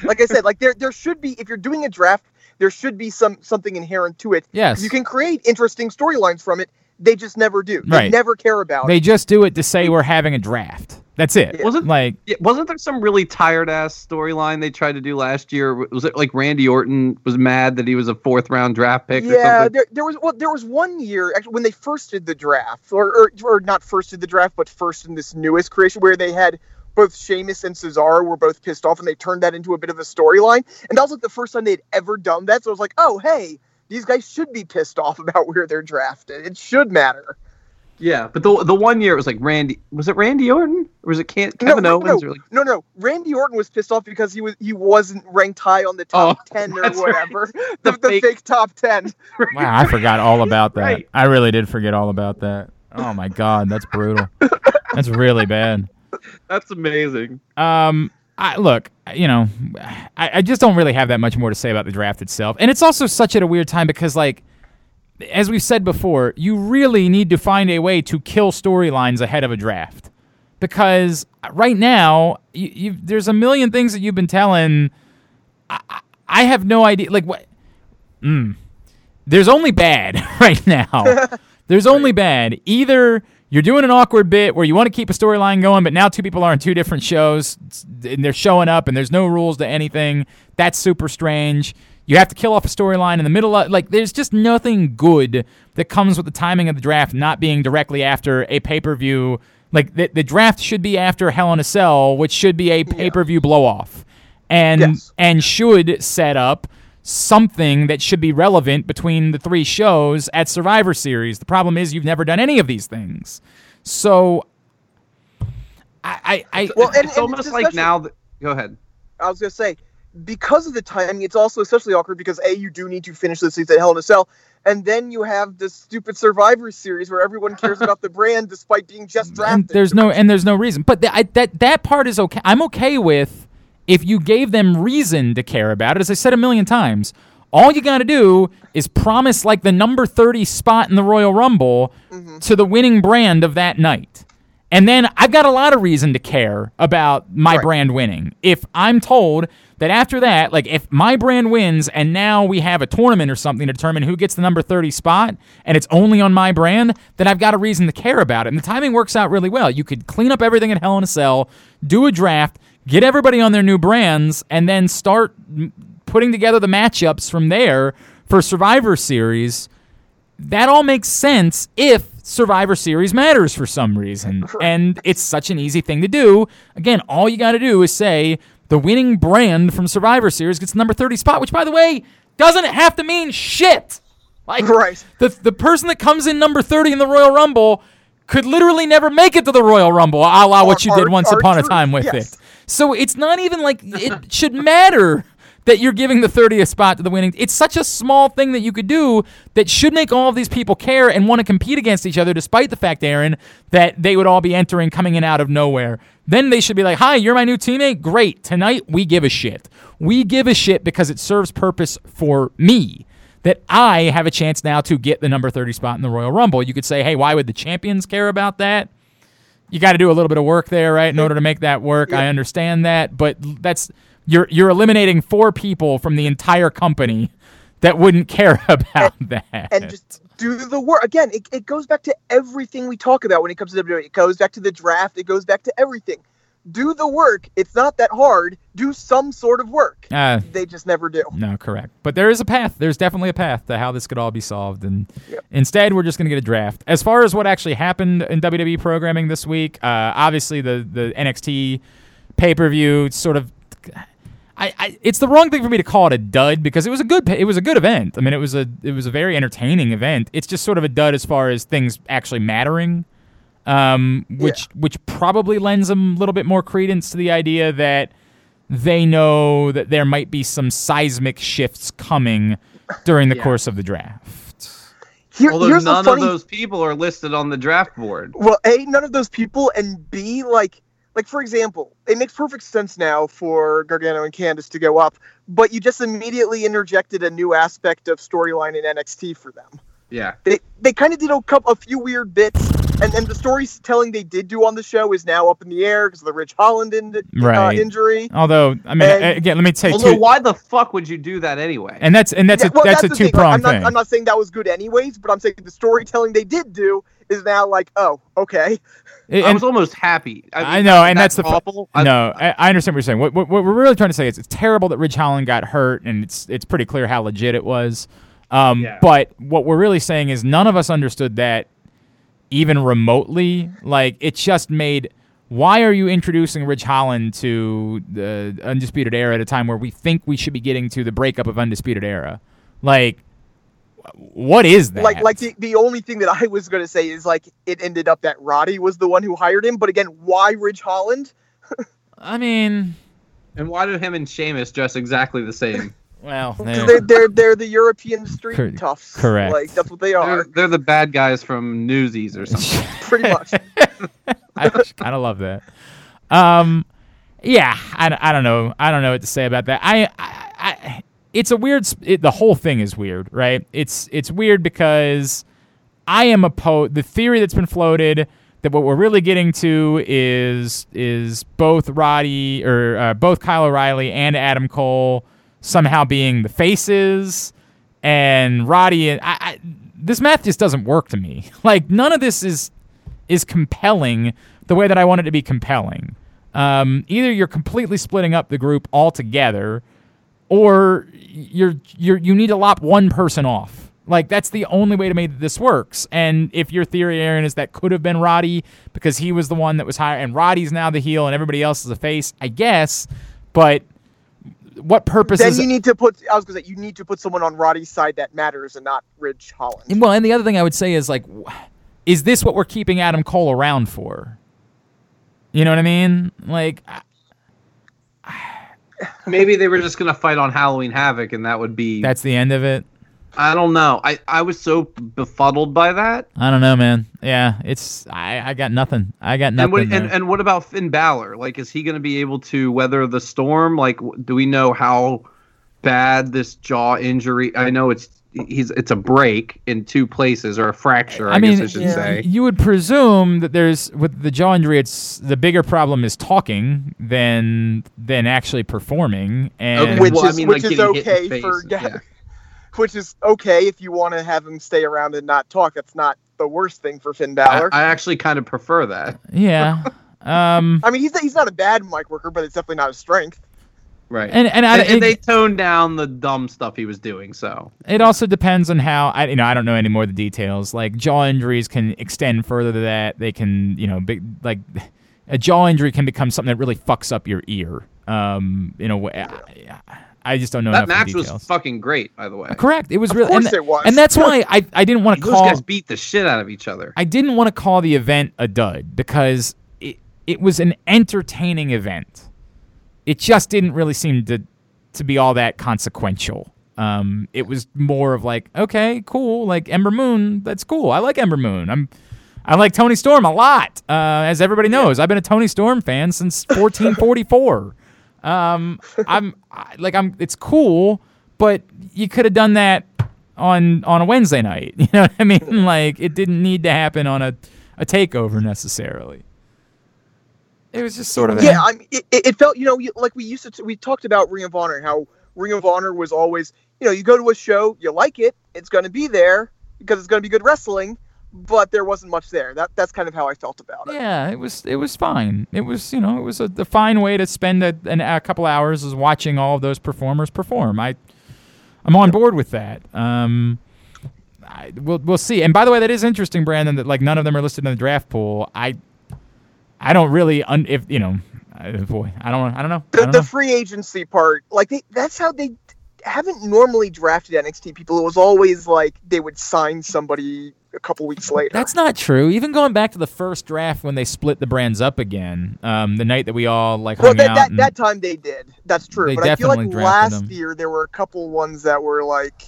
like i said like there there should be if you're doing a draft there should be some something inherent to it Yes. you can create interesting storylines from it they just never do they Right. never care about They it just do it to say we're having a draft. That's it. Wasn't- like Yeah, wasn't there some really tired ass storyline they tried to do last year? Was it like Randy Orton was mad that he was a fourth round draft pick or yeah something? there, there was well there was one year actually when they first did the draft or, or or not first did the draft but first in this newest creation where they had both Sheamus and Cesaro were both pissed off and they turned that into a bit of a storyline and that was like the first time they'd ever done that so I was like oh hey these guys should be pissed off about where they're drafted it should matter Yeah, but the the one year it was like Randy. Was it Randy Orton or was it Can- Kevin no, Owens? No, Or like, no, no. Randy Orton was pissed off because he was he wasn't ranked high on the top Oh, ten or whatever. right. The, The the fake- fake top ten. wow, I forgot all about that. Right. I really did forget all about that. Oh my god, that's brutal. that's really bad. that's amazing. Um, I look, you know, I, I just don't really have that much more to say about the draft itself, and it's also such at a weird time because, like, as we've said before, you really need to find a way to kill storylines ahead of a draft, because right now, you, there's a million things that you've been telling. I, I- I have no idea, like what. Mm, there's only bad right now. There's only bad. Either you're doing an awkward bit where you want to keep a storyline going, but now two people are on two different shows and they're showing up and there's no rules to anything. That's super strange. You have to kill off a storyline in the middle of like there's just nothing good that comes with the timing of the draft not being directly after a pay-per-view. Like the, the draft should be after Hell in a Cell, which should be a pay-per-view blow off. And Yes. and should set up something that should be relevant between the three shows at Survivor Series. The problem is you've never done any of these things. So I I, I Well, and, it's and almost like now. That, go ahead. I was gonna say because of the timing, it's also especially awkward because a you do need to finish the season at Hell in a Cell, and then you have this stupid Survivor Series where everyone cares about the brand despite being just and drafted. there's no and there's no reason. But the, I, that that part is okay. I'm okay with if you gave them reason to care about it. As I said a million times, all you got to do is promise like the number 30 spot in the Royal Rumble mm-hmm. to the winning brand of that night. And then I've got a lot of reason to care about my Right. brand winning. If I'm told that after that, like if my brand wins and now we have a tournament or something to determine who gets the number 30 spot and it's only on my brand, then I've got a reason to care about it. And the timing works out really well. You could clean up everything at Hell in a Cell, do a draft, get everybody on their new brands, and then start putting together the matchups from there for Survivor Series that all makes sense if Survivor Series matters for some reason. And it's such an easy thing to do. Again, all you got to do is say the winning brand from Survivor Series gets the number 30 spot, which, by the way, doesn't have to mean shit. Like, Right. the, the person that comes in number 30 in the Royal Rumble could literally never make it to the Royal Rumble, a la what you did once upon a time with yes. it. So it's not even like it should matter that you're giving the 30th spot to the winning. It's such a small thing that you could do that should make all of these people care and want to compete against each other, despite the fact, Aaron, that they would all be entering coming in out of nowhere. Then they should be like, "Hi, you're my new teammate. Great. Tonight we give a shit. We give a shit because it serves purpose for me." That I have a chance now to get the number 30 spot in the Royal Rumble. You could say, hey, why would the champions care about that? You got to do a little bit of work there, right, in order to make that work. I understand that, but that's you're you're eliminating four people from the entire company that wouldn't care about that. and just do the work again. It, it goes back to everything we talk about when it comes to WWE. It goes back to the draft. It goes back to everything. Do the work. It's not that hard. Do some sort of work. Uh, They just never do. no, correct. But there is a path. There's definitely a path to how this could all be solved. And Yep. instead, we're just going to get a draft. As far as what actually happened in WWE programming this week, uh, obviously the the NXT pay per view sort of. I, I, it's the wrong thing for me to call it a dud because it was a good it was a good event. I mean, it was a it was a very entertaining event. It's just sort of a dud as far as things actually mattering, um, which which probably lends them a little bit more credence to the idea that they know that there might be some seismic shifts coming during the Yeah. course of the draft. Here, Although here's none funny. of those people are listed on the draft board. Well, a none of those people, and b like like for example, it makes perfect sense now for Gargano and Candice to go up, but you just immediately interjected a new aspect of storyline in NXT for them. Yeah. They they kind of did a couple a few weird bits, and and the storytelling they did do on the show is now up in the air because of the Ridge Holland in, Right. uh, injury. Although, I mean, And- again, let me say Although, too, why the fuck would you do that anyway? and that's and that's Yeah, a well, that's, a the two thing, like, pronged I'm not, thing. I'm not saying that was good anyways, but I'm saying the storytelling they did do is now like, oh, okay. And- I was almost happy. I, mean, I know, and that that's the fu- awful. I- no. I, I understand what you're saying. What, what, what we're really trying to say is it's terrible that Ridge Holland got hurt, and it's it's pretty clear how legit it was. Um, Yeah. But what we're really saying is none of us understood that even remotely. Like it just made. Why are you introducing Ridge Holland to the Undisputed Era at a time where we think we should be getting to the breakup of Undisputed Era? Like, what is that? Like, like the, the only thing that I was going to say is like it ended up that Roddy was the one who hired him. But again, why Ridge Holland? I mean, And why do him and Sheamus dress exactly the same? Well, 'Cause there- They're, they're they're the European street Cor- toughs. correct. Like that's what they They're, they're the bad guys from Newsies or something. pretty much. I kind of love that. Um, yeah, I, I don't know. I don't know what to say about that. I, I, I it's a weird. sp- It, the whole thing is weird, right? It's it's weird because I am a opposed. The theory that's been floated that what we're really getting to is is both Roddy or uh, both Kyle O'Reilly and Adam Cole somehow being the faces, and Roddy and I, I. This math just doesn't work to me. Like none of this is is compelling the way that I want it to be compelling. Um, either you're completely splitting up the group altogether, or you're you're you need to lop one person off. Like that's the only way to make this works. And if your theory, Aaron, is that could have been Roddy because he was the one that was hired, and Roddy's now the heel, and everybody else is a face, I guess. But what purpose then is you need to put. I was going to say you need to put someone on Roddy's side that matters and not Ridge Holland. Well, and the other thing I would say is like, is this what we're keeping Adam Cole around for? You know what I mean? Like, I- Maybe they were just gonna fight on Halloween Havoc, and that would be. that's the end of it. I don't know. I, I was so befuddled by that. I don't know, man. Yeah, it's I, I got nothing. I got nothing. And what, and, and what about Finn Balor? Like, is he going to be able to weather the storm? Like, do we know how bad this jaw injury? I know it's he's it's a break in two places or a fracture. I, I mean, guess I should yeah. say. you would presume that there's with the jaw injury, it's the bigger problem is talking than than actually performing. And Okay, which well, I is mean, which like, is getting hit in okay the for yeah. Which is okay if you want to have him stay around and not talk. That's not the worst thing for Finn I, Balor. I, I actually kind of prefer that. yeah, um, I mean, he's he's not a bad mic worker, but it's definitely not a strength. Right. and and, I, And- and it- they toned down the dumb stuff he was doing. So It also depends on how I you know I don't know any more of the details. Like jaw injuries can extend further to that. They can you know big like a jaw injury can become something that really fucks up your ear. Um, in a way, I, I just don't know that match was fucking great, by the way. Correct. It was Of really course and, it was. and that's why I I didn't want to call. Those guys beat the shit out of each other. I didn't want to call the event a dud because it it was an entertaining event. It just didn't really seem to to be all that consequential. Um, it was more of like, okay, cool, like Ember Moon, that's cool. I like Ember Moon. I'm, I like Toni Storm a lot. Uh, as everybody knows, I've been a Toni Storm fan since 1444. Um, I'm I, like, I'm. It's cool, but you could have done that on on a Wednesday night. You know what I mean? Like, it didn't need to happen on a a takeover necessarily. It was just sort of Yeah, I mean, it, it it felt you know like we used to we talked about Ring of Honor how Ring of Honor was always you know you go to a show you like it it's going to be there because it's going to be good wrestling but there wasn't much there that that's kind of how I felt about it. Yeah, it was it was fine. It was you know it was a, a fine way to spend a, an, a couple hours is watching all of those performers perform. I I'm on board with that. Um, I, we'll we'll see. And by the way, that is interesting, Brandon. That like none of them are listed in the draft pool. I I don't really un, if you know uh, boy I don't I don't know. I The, don't the know. free agency part like they, that's how they haven't normally drafted NXT people. It was always like they would sign somebody a couple weeks later. That's not true. Even going back to the first draft when they split the brands up again, um, the night that we all like well, hung that, out. that, that time they did. That's true. But I feel like last them. year there were a couple ones that were like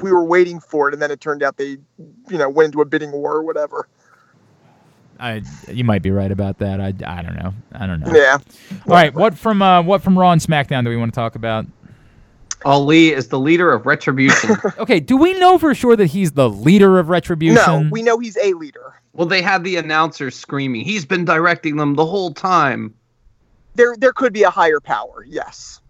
we were waiting for it, and then it turned out they, you know, went into a bidding war or whatever. I, you might be right about that. I, I don't know. I don't know. Yeah. All right, what from uh, what from Raw and SmackDown do we want to talk about? Ali is the leader of Retribution. Okay, do we know for sure that he's the leader of Retribution? No, we know he's a leader. well, they had the announcer screaming, "He's been directing them the whole time." There, there could be a higher power. Yes.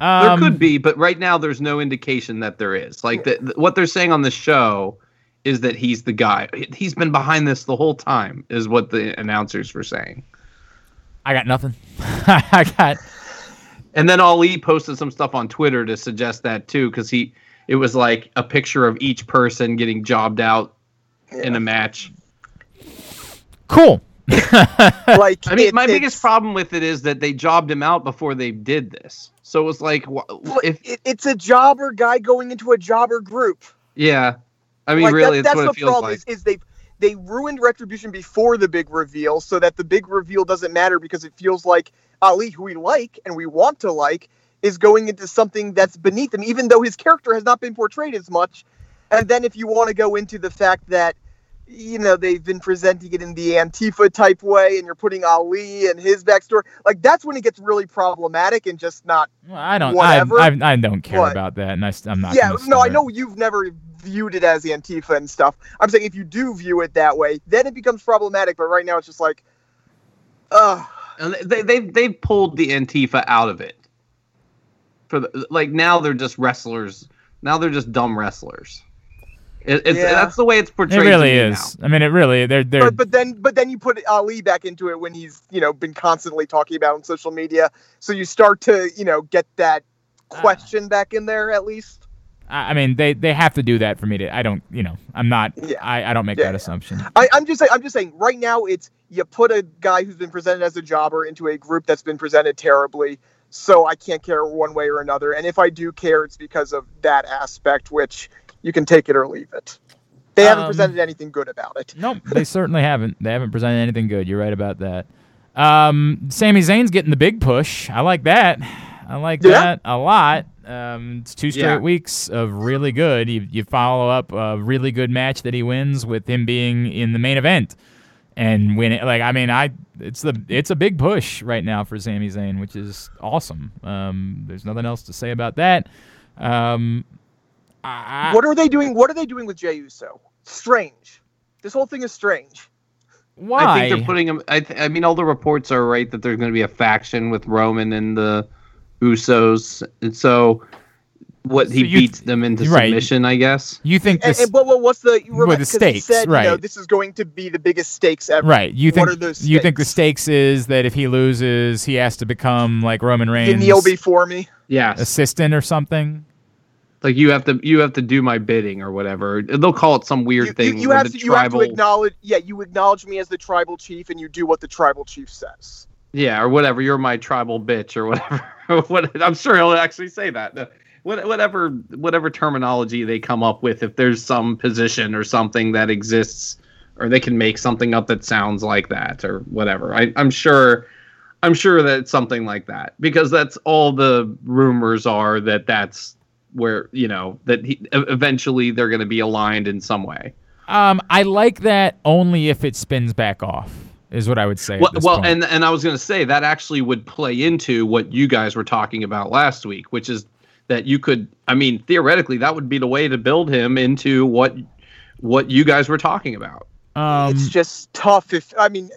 There um, could be, but right now there's no indication that there is. Like the, the- what they're saying on the show is that he's the guy. He's been behind this the whole time, is what the announcers were saying. I got nothing. I got. And then Ali posted some stuff on Twitter to suggest that too, because he it was like a picture of each person getting jobbed out in a match. Cool. Like I mean, it- my it's- biggest problem with it is that they jobbed him out before they did this. So it was like, wh- well, if it, it's a jobber guy going into a jobber group. yeah, I mean, like, really, that- that's, that's what the it feels problem like. is, is they they ruined retribution before the big reveal so that the big reveal doesn't matter because it feels like ali who we like and we want to like is going into something that's beneath him even though his character has not been portrayed as much and then if you want to go into the fact that you know they've been presenting it in the antifa type way and you're putting ali and his backstory like that's when it gets really problematic and just not Well, I don't. I, Whatever. I, I don't care What? about that, and I, am not. yeah no i know you've never viewed it as antifa and stuff i'm saying if you do view it that way then it becomes problematic but right now it's just like uh And they they they've pulled the Antifa out of it. For the, like now they're just wrestlers. Now they're just dumb wrestlers. It, it's Yeah. that's the way it's portrayed. It really to me is. I mean, it really. They're they're. but, but then but then you put ali back into it when he's you know been constantly talking about on social media so you start to you know get that Ah. question back in there at least I I mean, they they have to do that for me to. I don't. You know, I'm not. Yeah. I, I don't make Yeah, that yeah. assumption. I, i'm just saying i'm just saying right now it's you put a guy who's been presented as a jobber into a group that's been presented terribly so i can't care one way or another and if i do care it's because of that aspect which you can take it or leave it they haven't Um, presented anything good about it Nope, they certainly haven't. They haven't presented anything good. You're right about that. Um, Sami Zayn's getting the big push. I like that. I like Yeah. that a lot. Um, it's two straight Yeah. weeks of really good. You, you follow up a really good match that he wins with him being in the main event and win it. Like I mean, I it's the it's a big push right now for Sami Zayn, which is awesome. Um, there's nothing else to say about that. Um, I, what are they doing what are they doing with jey uso strange this whole thing is strange why? I think they're putting him. I, th- I mean, all the reports are right that there's going to be a faction with Roman and the Usos, and so what So he you- beats them into right. submission, I guess. you think this? and but what, what's the With the 'cause he stakes, said, you know, right. this is going to be the biggest stakes ever Right. You think What are those you think the stakes? stakes is that if he loses, he has to become like Roman you Reigns kneel before me Yes, assistant or something? like you have to you have to do my bidding or whatever. They'll call it some weird you, thing. you, you have the to you have to acknowledge yeah you acknowledge me as the tribal chief and you do what the tribal chief says Yeah, or whatever. You're my tribal bitch, or whatever. what I'm sure he'll actually say that. What, whatever, whatever terminology they come up with, if there's some position or something that exists, or they can make something up that sounds like that, or whatever. I, I'm sure. I'm sure that it's something like that because that's all the rumors are that that's where you know that he, eventually they're going to be aligned in some way. Um, I like that only if it spins back off. Is what I would say. Well, well and and I was going to say that actually would play into what you guys were talking about last week, which is that you could. I mean, theoretically, that would be the way to build him into what what you guys were talking about. um, it's just tough if I mean,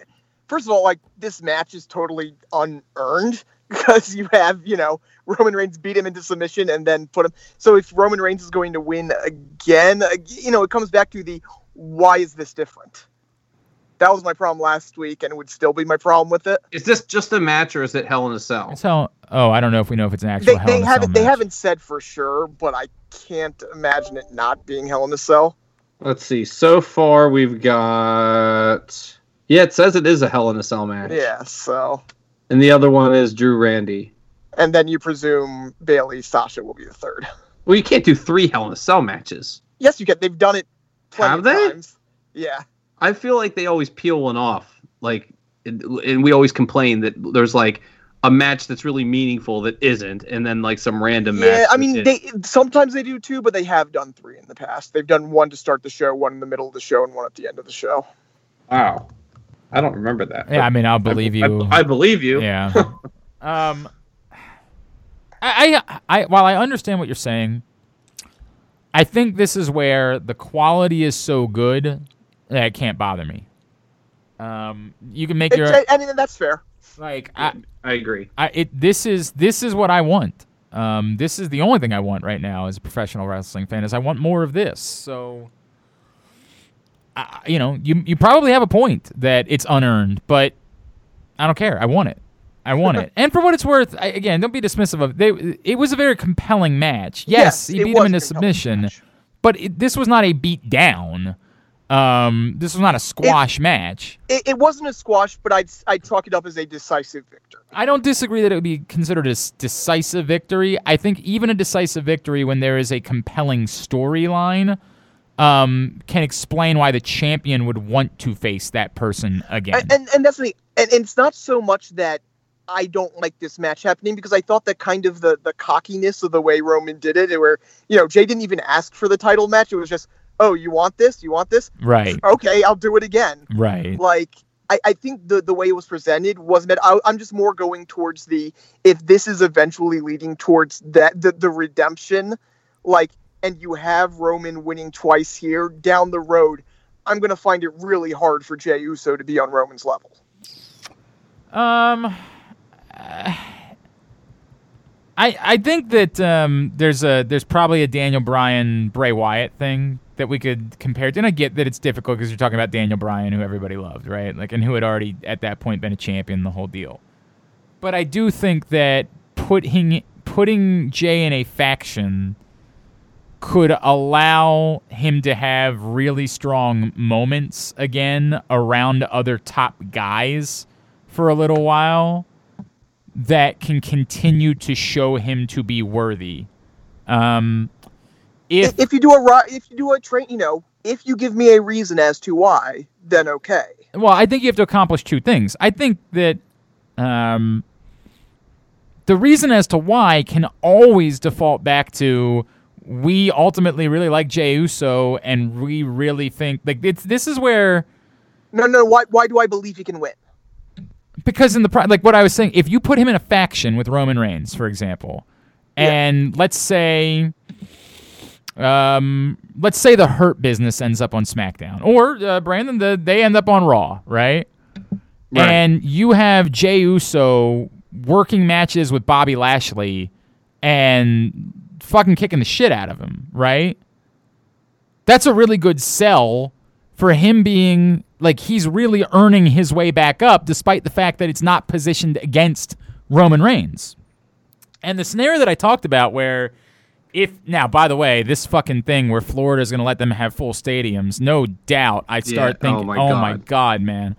first of all, like this match is totally unearned because you have you know Roman Reigns beat him into submission and then put him. So if Roman Reigns is going to win again, uh, you know, it comes back to the why is this different? That was my problem last week, and it would still be my problem with it. Is this just a match or is it Hell in a Cell? it's hell. Oh, I don't know if we know if it's an actual They, Hell they in a Cell haven't they haven't said for sure, but I can't imagine it not being Hell in a Cell. Let's see. So far, we've got. Yeah, it says it is a Hell in a Cell match. Yeah, so And the other one is Drew Randy. and then you presume Bayley Sasha will be the third. Well, you can't do three Hell in a Cell matches. Yes, you can. They've done it plenty Have of they? times. Yeah. I feel like they always peel one off. Like, and and we always complain that there's like a match that's really meaningful that isn't, and then like some random match. Yeah, I mean, is. they sometimes they do too, but they have done three in the past. They've done one to start the show, one in the middle of the show, and one at the end of the show. Wow. I don't remember that. Yeah, I mean, I'll believe I- you. I, believe you. Yeah. um, I, I, I, while I understand what you're saying, I think this is where the quality is so good that it can't bother me. Um, you can make It's, your I, I mean, that's fair. like, I, I agree. I, it. This is this is what I want. Um, this is the only thing I want right now as a professional wrestling fan. Is I want more of this. So, I, you know, you you probably have a point that it's unearned, but I don't care. I want it. I want it. And for what it's worth, I, again, don't be dismissive of they. It was a very compelling match. Yes, he beat him into submission, match. but it, this was not a beat down. Um, this was not a squash match. It, it wasn't a squash, but I'd I'd chalk it up as a decisive victory. I don't disagree that it would be considered a decisive victory. I think even a decisive victory when there is a compelling storyline um, can explain why the champion would want to face that person again. And, and and that's the. And, and it's not so much that I don't like this match happening because I thought that kind of the the cockiness of the way Roman did it, where you know Jey didn't even ask for the title match. It was just, oh, you want this? You want this? right, Okay, I'll do it again. right. like I, I think the the way it was presented wasn't it I, i'm just more going towards the if this is eventually leading towards that the, the redemption like and you have roman winning twice here down the road i'm going to find it really hard for jey uso to be on roman's level Um, I I think that um, there's a there's probably a Daniel Bryan Bray Wyatt thing that we could compare to, and I get that it's difficult because you're talking about Daniel Bryan, who everybody loved, right? Like, and who had already at that point been a champion, the whole deal. But I do think that putting putting Jey in a faction could allow him to have really strong moments again around other top guys for a little while that can continue to show him to be worthy. Um, if if, you do a if you do a train you know if you give me a reason as to why then okay. Well, I think you have to accomplish two things. I think that um, the reason as to why can always default back to we ultimately really like Jey Uso, and we really think like it's this is where no no why why do i believe he can win? Because in the pri- like what I was saying, if you put him in a faction with Roman Reigns, for example, and let's say, um, let's say the Hurt Business ends up on SmackDown, or uh, Brandon, the they end up on Raw, right? Right. And you have Jey Uso working matches with Bobby Lashley and fucking kicking the shit out of him, right? That's a really good sell for him being like he's really earning his way back up despite the fact that it's not positioned against Roman Reigns. And the scenario that I talked about where if now by the way, this fucking thing where Florida's going to let them have full stadiums, no doubt I'd start Yeah, oh thinking, my oh my God. god, man.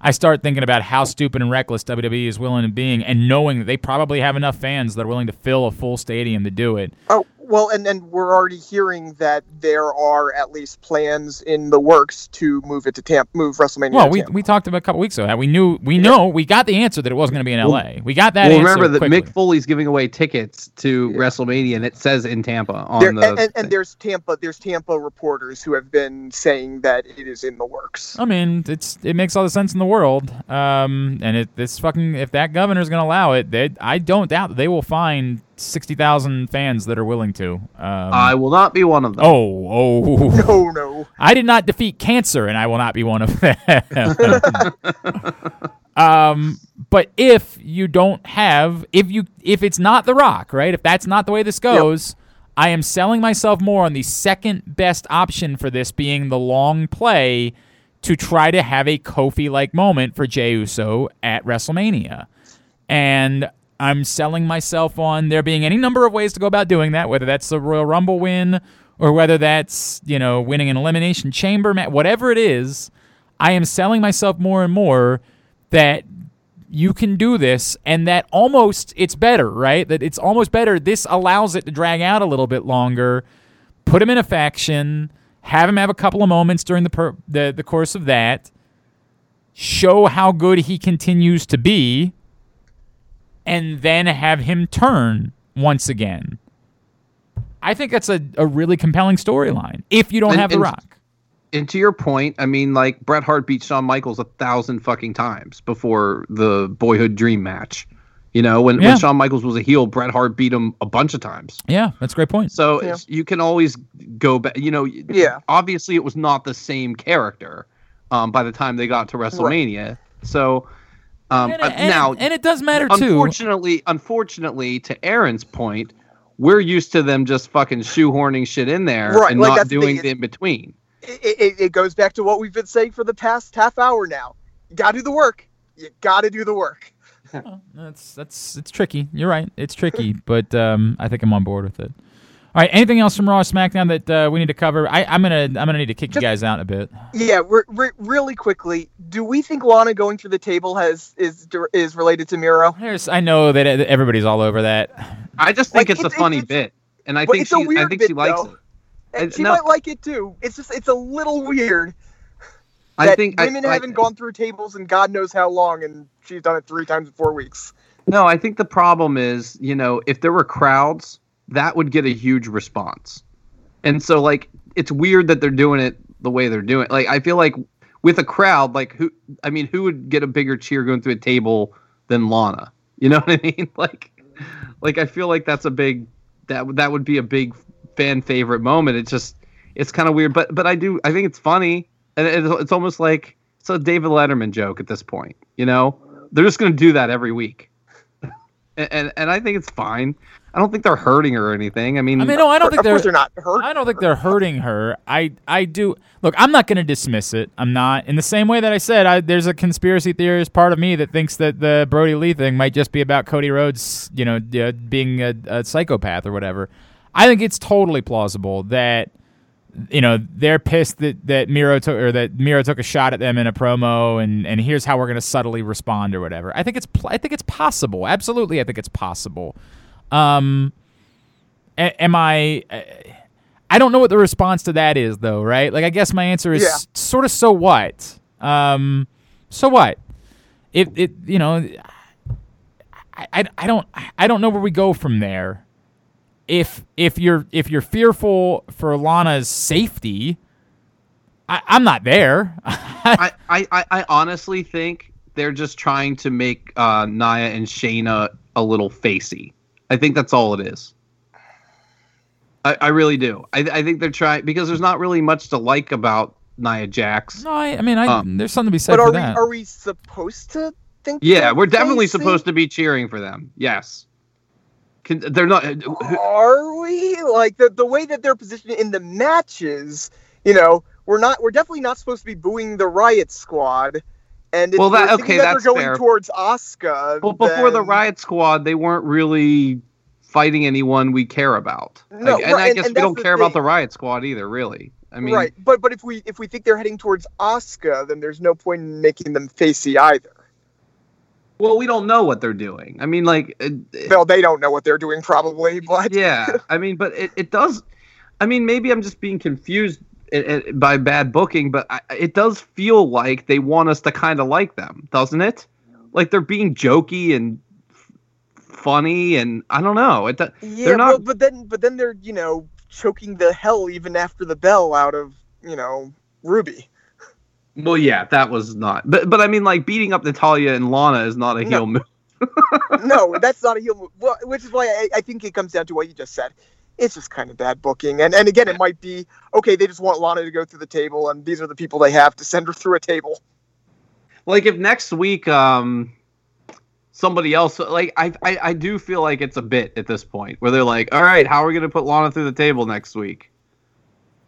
I start thinking about how stupid and reckless WWE is willing to being and knowing that they probably have enough fans that are willing to fill a full stadium to do it. oh Well, and and we're already hearing that there are at least plans in the works to move it to Tampa, move WrestleMania. Well, to we, Tampa. we talked about a couple weeks ago. That we knew we know we got the answer that it wasn't going to be in L.A. We got that. well, answer remember that quickly. Mick Foley's giving away tickets to Yeah. WrestleMania, and it says in Tampa on There, the. and, and, and there's Tampa. There's Tampa reporters who have been saying that it is in the works. I mean, it's it makes all the sense in the world. Um, and it this fucking if that governor's going to allow it, they, I don't doubt that they will find sixty thousand fans that are willing to. Um, I will not be one of them. oh oh. No, no. I did not defeat cancer, and I will not be one of them. um, but if you don't have, if you, if it's not The Rock, right? If that's not the way this goes, I am selling myself more on the second best option for this being the long play to try to have a Kofi-like moment for Jey Uso at WrestleMania, and I'm selling myself on there being any number of ways to go about doing that, whether that's the Royal Rumble win or whether that's, you know, winning an elimination chamber match, whatever it is, I am selling myself more and more that you can do this and that almost it's better, right? That it's almost better. This allows it to drag out a little bit longer. Put him in a faction, have him have a couple of moments during the per- the, the course of that. Show how good he continues to be and then have him turn once again. I think that's a, a really compelling storyline if you don't And- have The Rock. and to your point, I mean, like Bret Hart beat Shawn Michaels a thousand fucking times before the Boyhood Dream match. You know, when, Yeah. when Shawn Michaels was a heel, Bret Hart beat him a bunch of times. Yeah, that's a great point. So Yeah. it's, you can always go back. You know, Yeah. Obviously, it was not the same character um, by the time they got to WrestleMania. So um, and, uh, and- now, and it does matter too. unfortunately, unfortunately, to Aaron's point, we're used to them just fucking shoehorning shit in there Right, and like, not that's the doing thing, the in between. It, it, it goes back to what we've been saying for the past half hour now. You gotta do the work. You gotta do the work. That's that's it's tricky. You're right. It's tricky, but um, I think I'm on board with it. All right. Anything else from Raw or SmackDown that uh, we need to cover? I, I'm gonna I'm gonna need to kick you guys out a bit. Yeah, re- re- really quickly, do we think Lana going through the table has is is related to Miro? There's I know that everybody's all over that. I just think Like, it's a it's- funny it's- bit, and I think she, I think bit, she likes though. it. And I- she no. might like it too. It's just it's a little weird I think I- women I- haven't gone through tables in God knows how long, and she's done it three times in four weeks. No, I think the problem is, you know, if there were crowds, that would get a huge response. And so like it's weird that they're doing it the way they're doing. it. Like I feel like with a crowd, like who I mean, who would get a bigger cheer going through a table than Lana? You know what I mean? Like like I feel like that's a big that that would be a big fan favorite moment. It's just it's kind of weird, but but I do I think it's funny. And it's, it's almost like it's a David Letterman joke at this point, you know? They're just going to do that every week and, and and I think it's fine. I don't think they're hurting her or anything. I mean, I mean, no, I don't think they're. they're not hurt. I don't think they're hurting her. I I do. Look, I'm not going to dismiss it. I'm not. In the same way that I said, I, there's a conspiracy theorist part of me that thinks that the Brodie Lee thing might just be about Cody Rhodes, you know, uh, being a, a psychopath or whatever. I think it's totally plausible that you know they're pissed that that Miro took or that Miro took a shot at them in a promo, and and here's how we're going to subtly respond or whatever. I think it's pl- I think it's possible. Absolutely, I think it's possible. Um, a- am I? uh, I don't know what the response to that is, though. Right? Like, I guess my answer is Yeah. sort of so what. Um, so what? If it, you know, I, I, I don't I don't know where we go from there. If if you're if you're fearful for Lana's safety, I, I'm not there. I, I, I, I honestly think they're just trying to make uh, Nia and Shayna a little facey. I think that's all it is. I, I really do. I, I think they're trying because there's not really much to like about Nia Jax. no, I, I mean, I, Um, there's something to be said but for are we that. are we supposed to think? Yeah, they're we're definitely facey? supposed to be cheering for them. Yes. Can, they're not. Are we like the the way that they're positioned in the matches? You know, we're not. We're definitely not supposed to be booing the Riot Squad. And Well, that- okay, that that's they're going fair. towards Asuka. Well, before the Riot Squad, they weren't really fighting anyone we care about. No, Like, and right, I guess and we don't care about the Riot Squad either, really. I mean, right, but but if we if we think they're heading towards Asuka, then there's no point in making them facey either. Well, we don't know what they're doing. I mean, like, it, No, they don't know what they're doing probably, but yeah. I mean, but it, it does. I mean, maybe I'm just being confused i- i- by bad booking, but I, it does feel like they want us to kind of like them, doesn't it? Like they're being jokey and f- funny, and I don't know. It yeah, they're not. but, but then but then they're you know choking the hell even after the bell out of you know Ruby. Well, yeah, that was not. But but I mean, like beating up Natalya and Lana is not a No. heel move. no, that's not a heel move. Well, which is why I, I think it comes down to what you just said. It's just kind of bad booking, and and again, it might be okay. They just want Lana to go through the table, and these are the people they have to send her through a table. Like if next week, um, somebody else like I, I I do feel like it's a bit at this point where they're like, all right, how are we gonna put Lana through the table next week?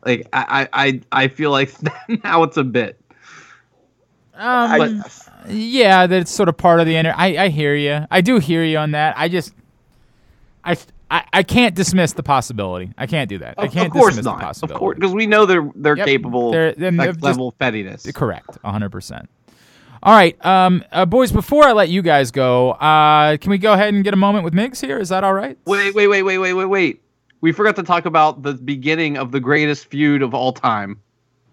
Like I I I, I feel like now it's a bit. Um, But- guess. yeah, that's sort of part of the inner. I I hear you. I do hear you on that. I just I. I, I can't dismiss the possibility. I can't do that. I Of, can't of course dismiss the not. Of possibility. course, because we know they're they're Yep, capable they're- of then they're that just- level of pettiness. Correct, 100%. All right, um, uh, boys, before I let you guys go, uh, can we go ahead and get a moment with Migs here? Is that all right? Wait, wait, wait, wait, wait, wait, wait. We forgot to talk about the beginning of the greatest feud of all time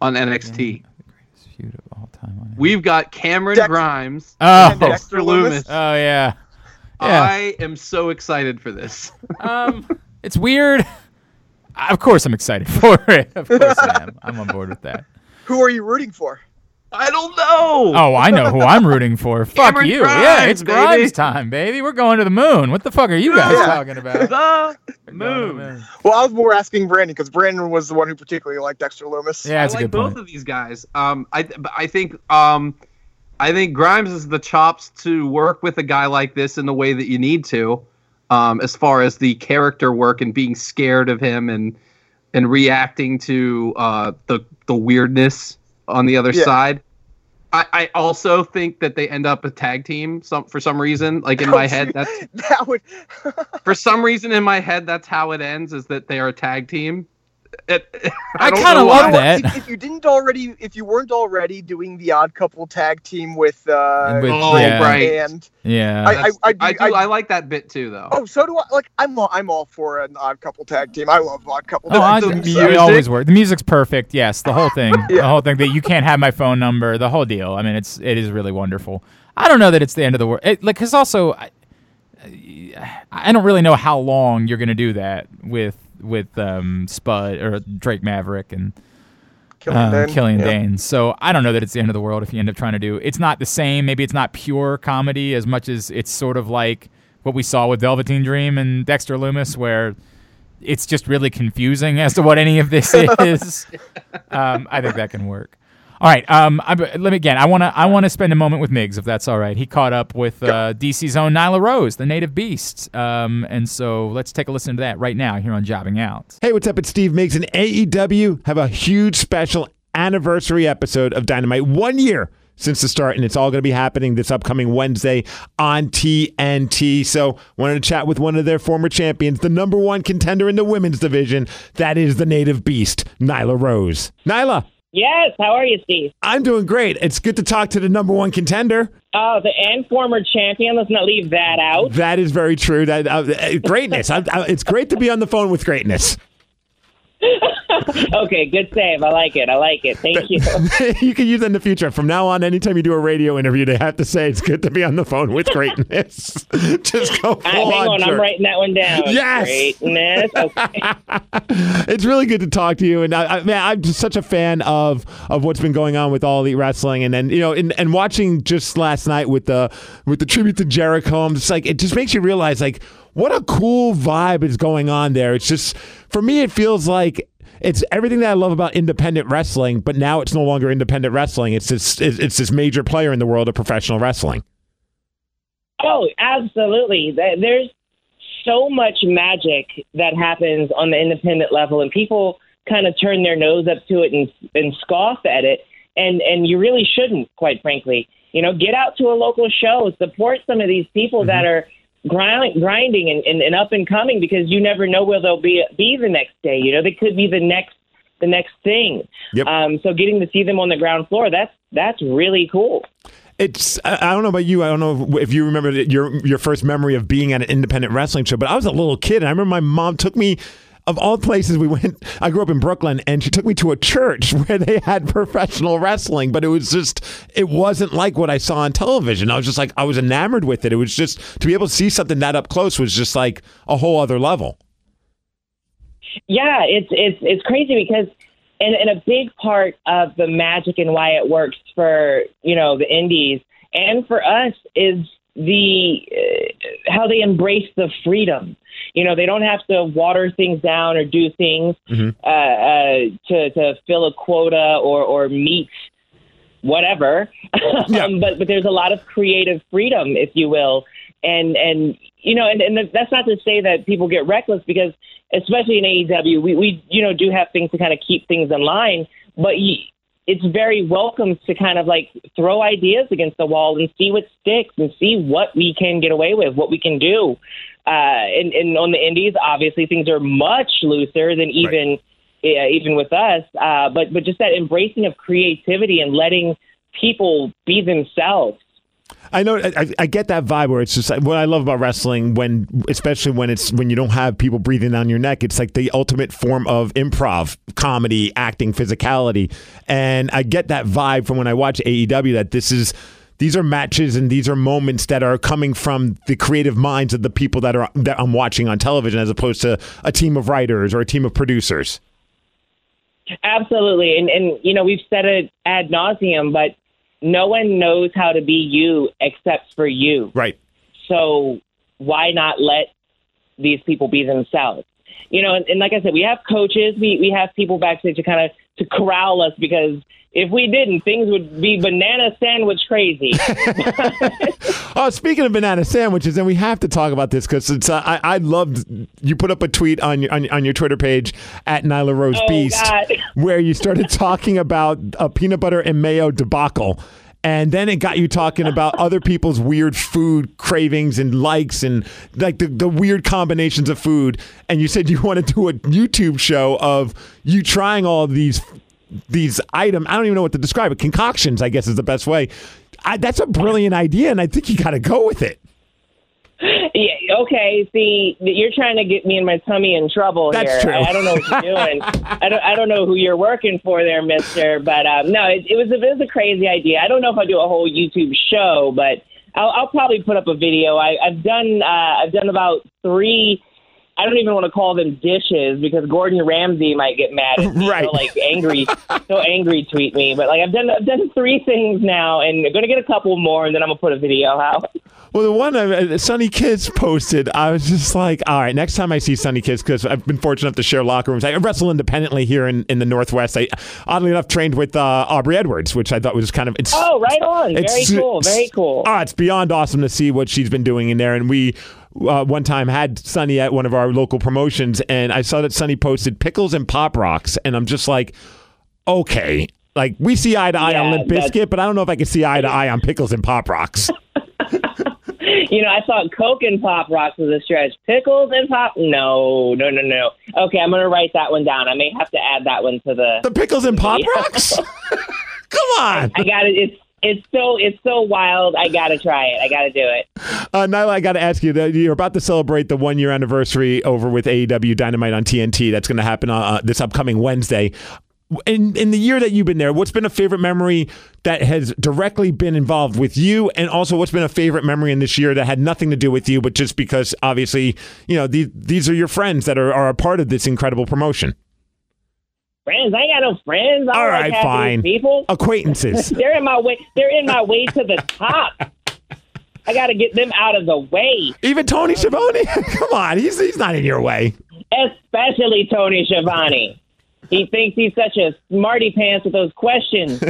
on NXT. The greatest feud of all time on We've got Cameron Dex- Grimes, Oh, And Dexter Dexter Loomis. Loomis. oh yeah. Yeah. I am so excited for this. um, it's weird. Of course, I'm excited for it. Of course, I am. I'm on board with that. Who are you rooting for? I don't know. Oh, I know who I'm rooting for. Fuck Cameron you. yeah, it's Grimes, baby. Grimes time, baby. We're going to the moon. What the fuck are you guys Yeah. talking about? The We're going to the moon. Well, I was more asking Brandon because Brandon was the one who particularly liked Dexter Loomis. Yeah, that's I a like good both point. of these guys. Um, I I think um, I think Grimes has the chops to work with a guy like this in the way that you need to, um, as far as the character work and being scared of him and and reacting to uh, the the weirdness on the other Yeah. side. I, I also think that they end up a tag team some for some reason. Like in my head, that's that would. for some reason in my head that's how it ends is that they are a tag team. It, I don't kinda love why. that. If, if you didn't already, if you weren't already doing the Odd Couple tag team with, uh, With- Oh, yeah. right. and Yeah. I- That's- I I, do- do. I, I- like that bit too, though. oh, so do I. Like, I'm all, I'm all for an Odd Couple tag team. I love Odd Couple. Oh, tag the teams. it music- always works. The music's perfect. Yes, the whole thing, Yeah. the whole thing that you can't have my phone number, the whole deal. I mean, it's it is really wonderful. I don't know that it's the end of the world. It, like, because also, I, I don't really know how long you're gonna do that with with um, Spud or Drake Maverick and Killian uh, Dain. Yeah. Dain. So I don't know that it's the end of the world if you end up trying to do. It's not the same. Maybe it's not pure comedy as much as it's sort of like what we saw with Velveteen Dream and Dexter Loomis, where it's just really confusing as to what any of this is. um, I think that can work. All right. Um, I, let me again. I want to. I want to spend a moment with Migs, if that's all right. He caught up with uh, DC's own Nyla Rose, the native beast. Um, and so let's take a listen to that right now here on Jobbing Out. Hey, what's up? It's Steve Migs and AEW have a huge special anniversary episode of Dynamite. One year since the start, and it's all going to be happening this upcoming Wednesday on TNT. So, wanted to chat with one of their former champions, the number one contender in the women's division. That is the native beast, Nyla Rose. Nyla, Yes, how are you, Steve? I'm doing great. It's good to talk to the number one contender. Oh, the and former champion. Let's not leave that out. That is very true. That uh, greatness. I, I, it's great to be on the phone with greatness. Okay, good save. I like it. I like it. Thank you. you can use that in the future. From now on, anytime you do a radio interview, they have to say it's good to be on the phone with greatness. Just go Uh, full hang on, I'm writing that one down. Yes! Greatness. Okay. It's really good to talk to you, and I, I, man, I'm just such a fan of of what's been going on with all the wrestling, and then you know, and, and watching just last night with the with the tribute to Jericho. I'm just like, it just makes you realize like what a cool vibe is going on there. It's just for me, it feels like. It's everything that I love about independent wrestling, but now it's no longer independent wrestling. It's this it's it's this major player in the world of professional wrestling. Oh, absolutely. There's so much magic that happens on the independent level, and people kind of turn their nose up to it and and scoff at it. And and you really shouldn't, quite frankly. You know, get out to a local show, support some of these people that Mm-hmm. are grind, grinding and, and, and up and coming because you never know where they'll be be the next day. You know, they could be the next the next thing. Yep. Um, so getting to see them on the ground floor, that's that's really cool. It's I don't know about you. I don't know if you remember your your first memory of being at an independent wrestling show, but I was a little kid and I remember my mom took me of all places we went I grew up in Brooklyn and she took me to a church where they had professional wrestling, but it was just it wasn't like what I saw on television. I was just like I was enamored with it. It was just to be able to see something that up close was just like a whole other level. Yeah, it's it's it's crazy because and, and a big part of the magic and why it works for you know the indies and for us is the uh, how they embrace the freedom. You know, they don't have to water things down or do things uh, uh, to to fill a quota or or meet whatever. Yeah. um, but but there's a lot of creative freedom, if you will, and and you know, and, and that's not to say that people get reckless because, especially in AEW, we we you know do have things to kind of keep things in line, but. You, it's very welcome to kind of like throw ideas against the wall and see what sticks and see what we can get away with, what we can do. Uh, and, and on the indies, obviously things are much looser than even uh, even with us. Uh, but but just that embracing of creativity and letting people be themselves. I know I, I get that vibe where it's just what I love about wrestling when especially when it's when you don't have people breathing down your neck it's like the ultimate form of improv comedy acting physicality and I get that vibe from when I watch AEW that this is these are matches and these are moments that are coming from the creative minds of the people that are that I'm watching on television as opposed to a team of writers or a team of producers. Absolutely, and and you know we've said it ad nauseum, but no one knows how to be you except for you. Right. So why not let these people be themselves? You know, and, and like I said, we have coaches, we we have people backstage to kind of to corral us because if we didn't, things would be banana sandwich crazy. Oh, speaking of banana sandwiches, and we have to talk about this because it's uh, I I loved you put up a tweet on your on, on your Twitter page at Nyla Rose Oh, Beast God. where you started talking about a peanut butter and mayo debacle. And then it got you talking about other people's weird food cravings and likes and like the, the weird combinations of food. And you said you want to do a YouTube show of you trying all these these item. I don't even know what to describe it. Concoctions, I guess, is the best way. I, that's a brilliant idea, and I think you got to go with it. Yeah, okay, see, you're trying to get me and my tummy in trouble That's here. true. I, I don't know what you're doing. I don't. I don't know who you're working for there, Mister. But um, no, it, it was a, it was a crazy idea. I don't know if I'll do a whole YouTube show, but I'll, I'll probably put up a video. I, I've done. Uh, I've done about three. I don't even want to call them dishes because Gordon Ramsay might get mad at me. Right. He'll, like angry, so angry tweet me. But like I've done, I've done three things now, and I'm gonna get a couple more, and then I'm gonna put a video out. Well, the one uh, Sonny Kiss posted, I was just like, all right, next time I see Sonny Kiss, because I've been fortunate enough to share locker rooms. I wrestle independently here in, in the Northwest. I, oddly enough, trained with uh, Aubrey Edwards, which I thought was kind of. It's, Oh, right on. Very cool. Very cool. Ah, it's beyond awesome to see what she's been doing in there. And we uh, one time had Sonny at one of our local promotions, and I saw that Sonny posted pickles and pop rocks, and I'm just like, okay. Like we see eye to eye on Yeah, Limp Bizkit, but I don't know if I can see eye to eye on pickles and pop rocks. You know, I thought Coke and Pop Rocks was a stretch. Pickles and Pop? No, no, no, no. Okay, I'm going to write that one down. I may have to add that one to the. the pickles and pop rocks? Come on. I got it. It's it's so it's so wild. I got to try it. I got to do it. Uh, Nyla, I got to ask you, that you're about to celebrate the one year anniversary over with AEW Dynamite on TNT. That's going to happen uh, this upcoming Wednesday. In, in the year that you've been there, what's been a favorite memory that has directly been involved with you? And also, what's been a favorite memory in this year that had nothing to do with you, but just because obviously, you know, these, these are your friends that are, are a part of this incredible promotion? Friends, I ain't got no friends. I like right, these fine. People, Acquaintances. they're in my way. They're in my way to the top. I got to get them out of the way, Even Tony Schiavone? Come on, he's, he's not in your way. especially Tony Schiavone. He thinks he's such a smarty pants with those questions.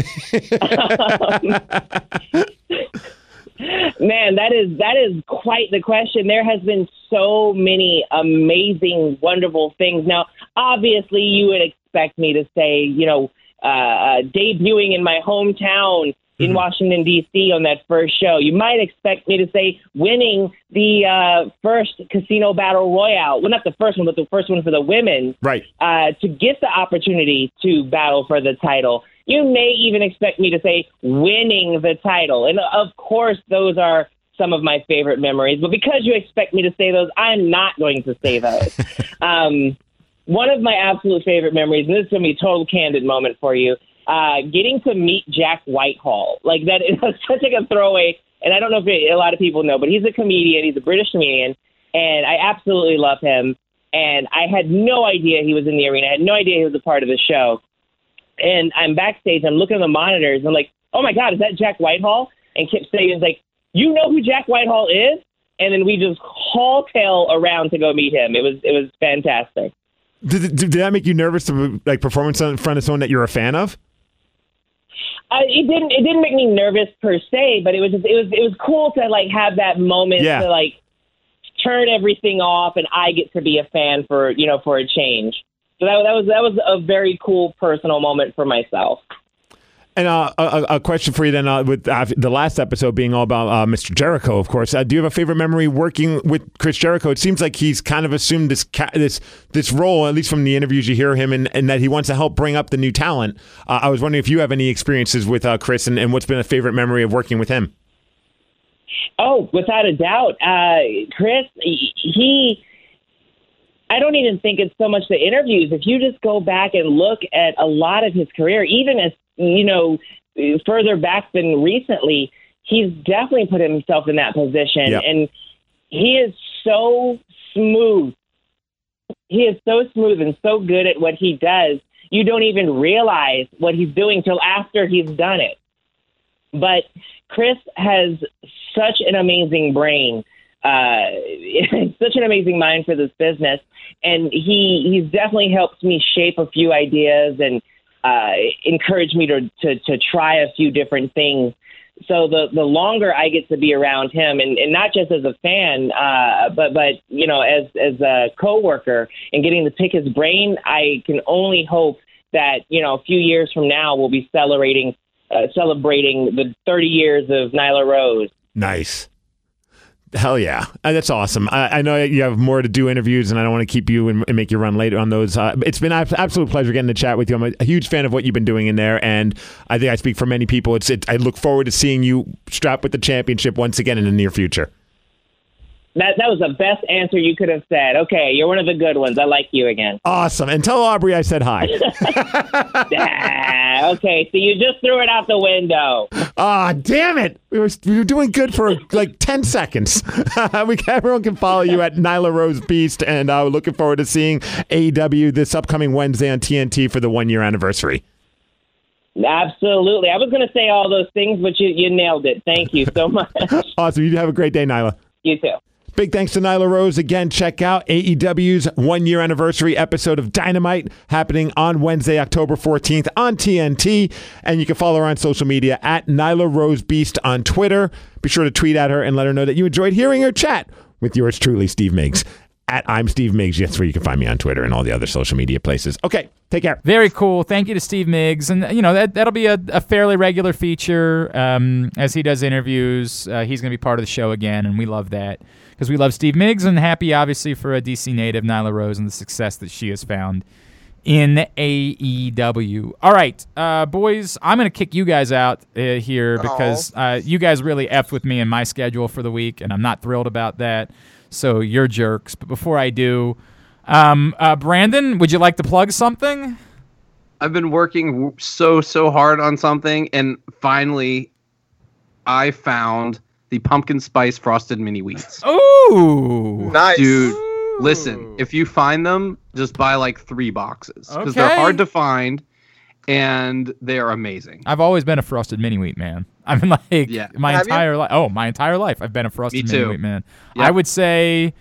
Man, that is that is quite the question. There has been so many amazing, wonderful things. Now, obviously, you would expect me to say, you know, uh, uh, debuting in my hometown in Washington D.C. on that first show. You might expect me to say winning the uh, first casino battle royale. Well, not the first one, but the first one for the women Right. uh, to get the opportunity to battle for the title. You may even expect me to say winning the title. And of course, those are some of my favorite memories. But because you expect me to say those, I'm not going to say those. um, one of my absolute favorite memories, and this is going to be a total candid moment for you, uh, getting to meet Jack Whitehall. Like that is such like a throwaway. And I don't know if a lot of people know, but he's a comedian. He's a British comedian, and I absolutely love him. And I had no idea he was in the arena. I had no idea he was a part of the show. And I'm backstage. I'm looking at the monitors. I'm like, oh my god, is that Jack Whitehall? And Kip Sabian's like, you know who Jack Whitehall is? And then we just haul tail around to go meet him. It was it was fantastic. Did, did, did that make you nervous to like perform in front of someone that you're a fan of? Uh, it didn't. It didn't make me nervous per se, but it was just, it was it was cool to like have that moment Yeah. to like turn everything off, and I get to be a fan for you know for a change. So that that was that was a very cool personal moment for myself. And uh, a, a question for you then, uh, with uh, the last episode being all about uh, Mr. Jericho, of course. Uh, do you have a favorite memory working with Chris Jericho? It seems like he's kind of assumed this ca- this this role, at least from the interviews you hear him, and, and that he wants to help bring up the new talent. I was wondering if you have any experiences with Chris, and, and what's been a favorite memory of working with him. Oh, without a doubt, Chris. He. I don't even think it's so much the interviews. If you just go back and look at a lot of his career, even as you know further back than recently, he's definitely put himself in that position, Yep. and he is so smooth. He is so smooth and so good at what he does. You don't even realize what he's doing till after he's done it. But Chris has such an amazing brain, uh, such an amazing mind for this business, and he he's definitely helped me shape a few ideas and uh, encouraged me to, to to try a few different things. So the the longer I get to be around him, and, and not just as a fan, uh, but but you know as as a coworker and getting to pick his brain, I can only hope that you know a few years from now we'll be celebrating uh, celebrating the 30 years of Nyla Rose. Nice. Hell yeah, Uh, that's awesome. I, I know you have more to do interviews, and I don't want to keep you and, and make you run late on those. Uh, it's been an absolute pleasure getting to chat with you. I'm a, a huge fan of what you've been doing in there, and I think I speak for many people. It's it, I look forward to seeing you strapped with the championship once again in the near future. That that was the best answer you could have said. Okay, you're one of the good ones. I like you again. Awesome, and tell Aubrey I said hi. Ah, okay, so you just threw it out the window. Ah, damn it! We were, we were doing good for like ten seconds. we everyone can follow you at Nyla Rose Beast, and uh, we're looking forward to seeing AEW this upcoming Wednesday on TNT for the one year anniversary. Absolutely. I was going to say all those things, but you, you nailed it. Thank you so much. Awesome. You have a great day, Nyla. you too. Big thanks to Nyla Rose. Again, check out AEW's one year anniversary episode of Dynamite happening on Wednesday, October 14th on TNT. And you can follow her on social media at Nyla Rose Beast on Twitter. Be sure to tweet at her and let her know that you enjoyed hearing her chat with yours truly, Steve Migs. At I'm Steve Migs. That's where you can find me on Twitter and all the other social media places. Okay, take care. Very cool. Thank you to Steve Migs, and you know that that'll be a, a fairly regular feature um, as he does interviews. Uh, he's going to be part of the show again, and we love that because we love Steve Migs and happy, obviously, for a DC native Nyla Rose and the success that she has found in AEW. All right, uh, boys, I'm going to kick you guys out uh, here because uh, you guys really effed with me and my schedule for the week, and I'm not thrilled about that. So you're jerks. But before I do, um, uh, Brandon, would you like to plug something? I've been working so so hard on something, and finally, I found the pumpkin spice frosted mini wheats. Ooh. Nice. Dude, listen, if you find them, just buy like three boxes because they're hard to find, and they are amazing. I've always been a frosted mini wheat man. I mean, like Yeah. my Have entire life. Oh, my entire life, I've been a frosted Me mini too. wheat man. Yeah. I would say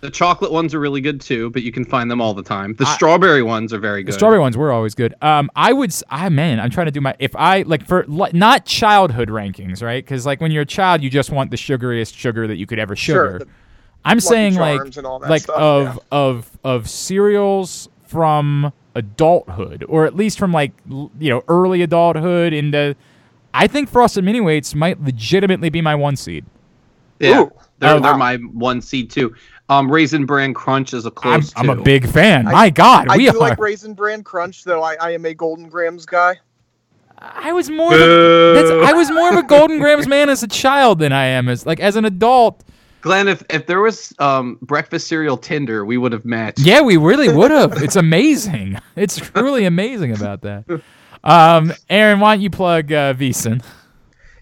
The chocolate ones are really good too, but you can find them all the time. The I- strawberry ones are very good. the strawberry ones were always good. Um, I would. s- I man, I'm trying to do my. If I like for li- not childhood rankings, right? Because like when you're a child, you just want the sugariest sugar that you could ever Sure, sugar. the I'm saying like Charms and all that like stuff, of yeah. of of cereals from adulthood, or at least from like you know early adulthood into. I think frosted mini wheats might legitimately be my one seed. Yeah, Ooh. they're, Oh, they're my one seed too. Um, Raisin Bran Crunch is a I'm, close. I'm a big fan. I- my God, I we do are. like Raisin Bran Crunch, though. I, I am a Golden Grahams guy. I was more of a, that's, I was more of a Golden Grahams man as a child than I am as like as an adult. Glenn, if, if there was um, breakfast cereal Tinder, we would have matched. Yeah, we really would have. It's amazing. It's truly amazing about that. Um, Aaron, why don't you plug uh, VSiN?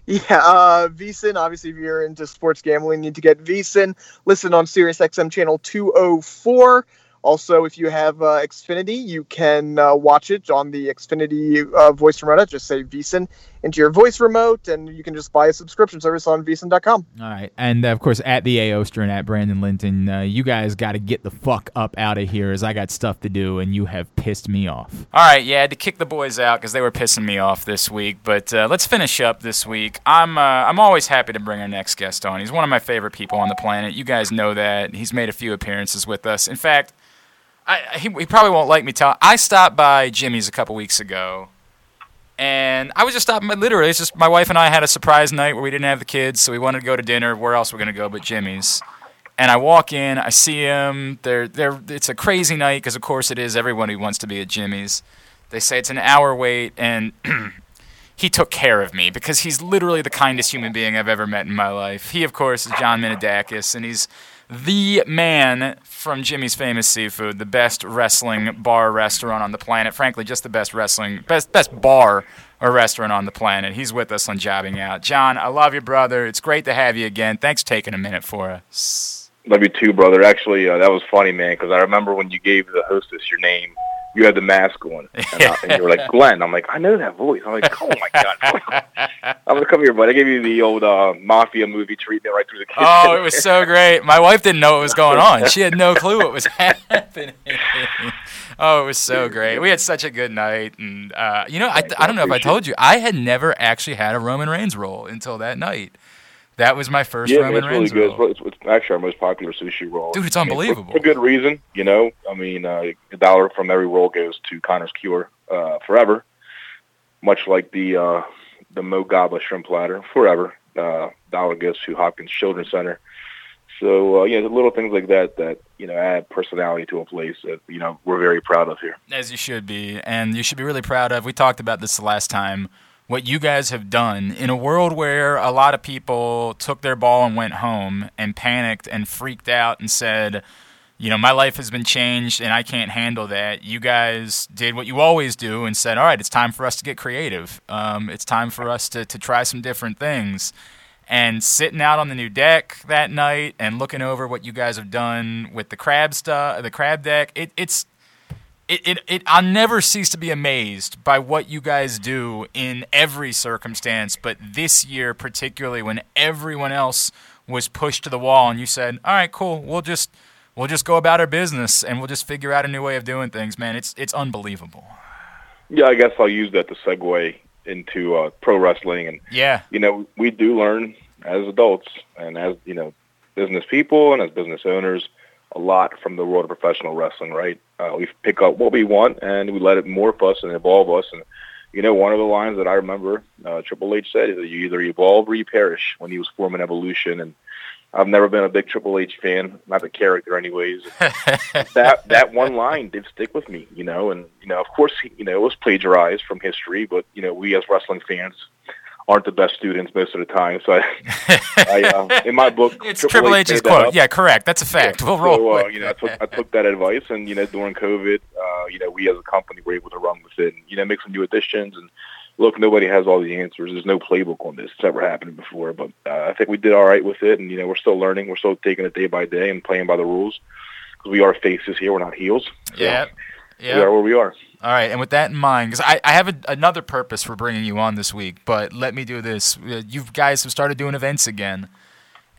Yeah, uh, VSiN. Obviously, if you're into sports gambling, you need to get VSiN. Listen on Sirius XM channel 204. Also, if you have uh, Xfinity, you can uh, watch it on the Xfinity uh, voice remote. Just say VSiN into your voice remote, and you can just buy a subscription service on VSiN.com. All right, and uh, of course at the A Oster and at Brandon Linton, uh, you guys got to get the fuck up out of here, as I got stuff to do, and you have pissed me off. All right, yeah, I had to kick the boys out because they were pissing me off this week. But uh, let's finish up this week. I'm uh, I'm always happy to bring our next guest on. He's one of my favorite people on the planet. You guys know that. He's made a few appearances with us. In fact. I, he, he probably won't like me tell. I stopped by Jimmy's a couple weeks ago, and I was just stopping. Literally, it's just my wife and I had a surprise night where we didn't have the kids, so we wanted to go to dinner. Where else we're gonna go but Jimmy's? And I walk in, I see him. They're, they're, it's a crazy night because, of course, it is. Everyone who wants to be at Jimmy's. They say it's an hour wait, and he took care of me because he's literally the kindest human being I've ever met in my life. He, of course, is John Minadakis, and he's the man from Jimmy's Famous Seafood, the best wrestling bar restaurant on the planet. Frankly, just the best wrestling, best best bar or restaurant on the planet. He's with us on Jobbing Out. John, I love you, brother. It's great to have you again. Thanks for taking a minute for us. Love you too, brother. Actually, uh, that was funny, man, because I remember when you gave the hostess your name, you had the mask on, and, I, and you were like Glenn. I'm like, I know that voice. I'm like, oh my god. I'm gonna come here, bud. I gave you the old uh, mafia movie treatment right through the kitchen. Oh, it was so great. My wife didn't know what was going on. She had no clue what was happening. Oh, it was so great. We had such a good night, and uh, you know, I, I don't know if I told you, I had never actually had a Roman Reigns roll until that night. That was my first yeah, Roman really good. roll. It's, it's actually our most popular sushi roll. Dude, it's I mean, for- unbelievable. for, good reason. You know, I mean, uh, a dollar from every roll goes to Connor's Cure uh, forever, much like the uh, the Mo Gabba shrimp platter forever. Uh, dollar goes to Hopkins Children's Center. So uh, you know, the little things like that that you know add personality to a place that you know we're very proud of here. As you should be, and you should be really proud of. We talked about this the last time. What you guys have done in a world where a lot of people took their ball and went home and panicked and freaked out and said, you know, my life has been changed and I can't handle that. You guys did what you always do and said, all right, it's time for us to get creative. Um, it's time for us to, to try some different things. And sitting out on the new deck that night and looking over what you guys have done with the crab stuff, the crab deck, it, it's it, it, it I'll never cease to be amazed by what you guys do in every circumstance, but this year particularly when everyone else was pushed to the wall and you said, "All right, cool. We'll just we'll just go about our business and we'll just figure out a new way of doing things." Man, it's it's unbelievable. Yeah, I guess I'll use that to segue into uh, pro wrestling and Yeah. you know, we do learn as adults and as, you know, business people and as business owners a lot from the world of professional wrestling, right? Uh, we pick up what we want and we let it morph us and evolve us. And, you know, one of the lines that I remember uh, Triple H said is that you either evolve or you perish when he was forming Evolution. And I've never been a big Triple H fan, not the character anyways. that that one line did stick with me, you know, and you know, of course, you know, it was plagiarized from history, but you know, we as wrestling fans aren't the best students most of the time. So, I, I uh, in my book, It's Triple H's quote. Yeah, correct. That's a fact. We'll roll. So, uh, you know, I took, I took that advice, and you know, during COVID, uh, you know, we as a company were able to run with it, and you know, make some new additions. And look, nobody has all the answers. There's no playbook on this. It's never happened before, but uh, I think we did all right with it. And you know, we're still learning. We're still taking it day by day and playing by the rules because we are faces here. We're not heels. So yeah. We are where we are. All right, and with that in mind, because I, I have a, another purpose for bringing you on this week, but let me do this. Uh, You guys have started doing events again,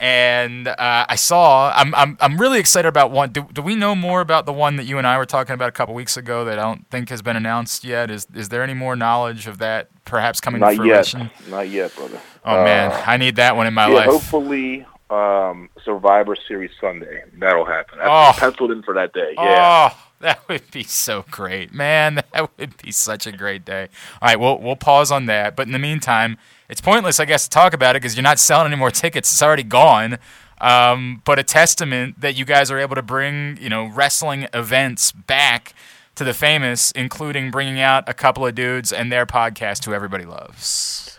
and uh, I saw. I'm, I'm I'm really excited about one. Do, do we know more about the one that you and I were talking about a couple weeks ago that I don't think has been announced yet? Is is there any more knowledge of that perhaps coming Not to yet. fruition? Not yet, brother. Oh man, Uh, I need that one in my yeah, life. hopefully, um, Survivor Series Sunday. That'll happen. That's Oh. penciled in for that day. Yeah. Oh, that would be so great, man. That would be such a great day. All right, we'll we'll pause on that. But in the meantime, it's pointless, I guess, to talk about it because you're not selling any more tickets. It's already gone. Um, but a testament that you guys are able to bring, you know, wrestling events back to the famous, including bringing out a couple of dudes and their podcast, who everybody loves.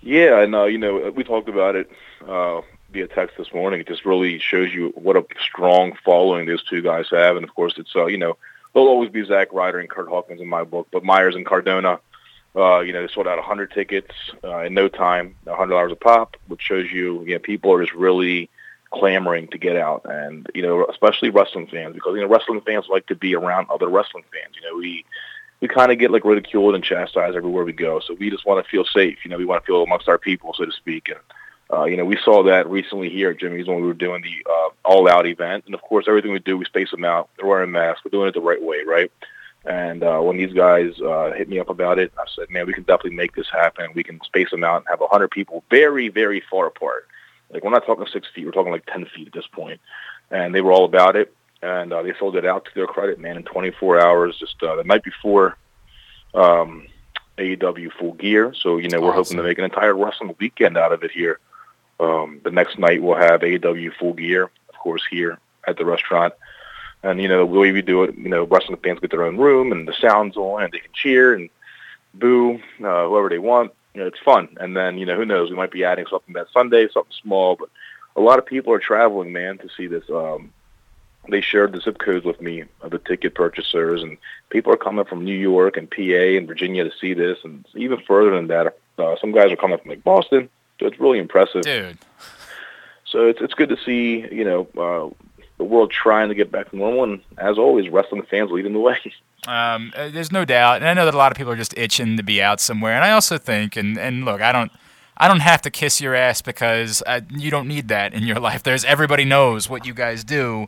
Yeah, and uh, you know, we talked about it uh, via text this morning. It just really shows you what a strong following those two guys have, and of course, it's uh, you know, they'll always be Zack Ryder and Curt Hawkins in my book, but Myers and Cardona, uh, you know, they sold out 100 tickets uh, in no time, $100 a pop, which shows you, you know, people are just really clamoring to get out, and you know, especially wrestling fans, because you know, wrestling fans like to be around other wrestling fans. You know, we we kind of get like ridiculed and chastised everywhere we go. So we just want to feel safe. You know, we want to feel amongst our people, so to speak. And uh, you know, we saw that recently here at Jimmy's when we were doing the uh, All Out event. And of course, everything we do, we space them out. They're wearing masks. We're doing it the right way, right? And uh, when these guys uh, hit me up about it, I said, man, we can definitely make this happen. We can space them out and have a 100 people very, very far apart. Like, we're not talking six feet. We're talking like 10 feet at this point. And they were all about it. And uh, they sold it out to their credit, man, in 24 hours, just uh, the night before um, AEW Full Gear. So, you know, we're hoping to make an entire wrestling weekend out of it here. Um, the next night we'll have AEW Full Gear, of course, here at the restaurant. And, you know, the way we do it, you know, wrestling fans get their own room and the sound's on and they can cheer and boo uh, whoever they want. You know, it's fun. And then, you know, who knows, we might be adding something that Sunday, something small. But a lot of people are traveling, man, to see this. Um, they shared the zip codes with me of the ticket purchasers, and people are coming from New York and PA and Virginia to see this, and even further than that, uh, some guys are coming from like Boston. So it's really impressive. Dude. So it's it's good to see you know uh, the world trying to get back to normal, and as always, wrestling fans leading the way. Um, uh, there's no doubt, and I know that a lot of people are just itching to be out somewhere. And I also think, and and look, I don't, I don't have to kiss your ass because uh, you don't need that in your life. There's everybody knows what you guys do.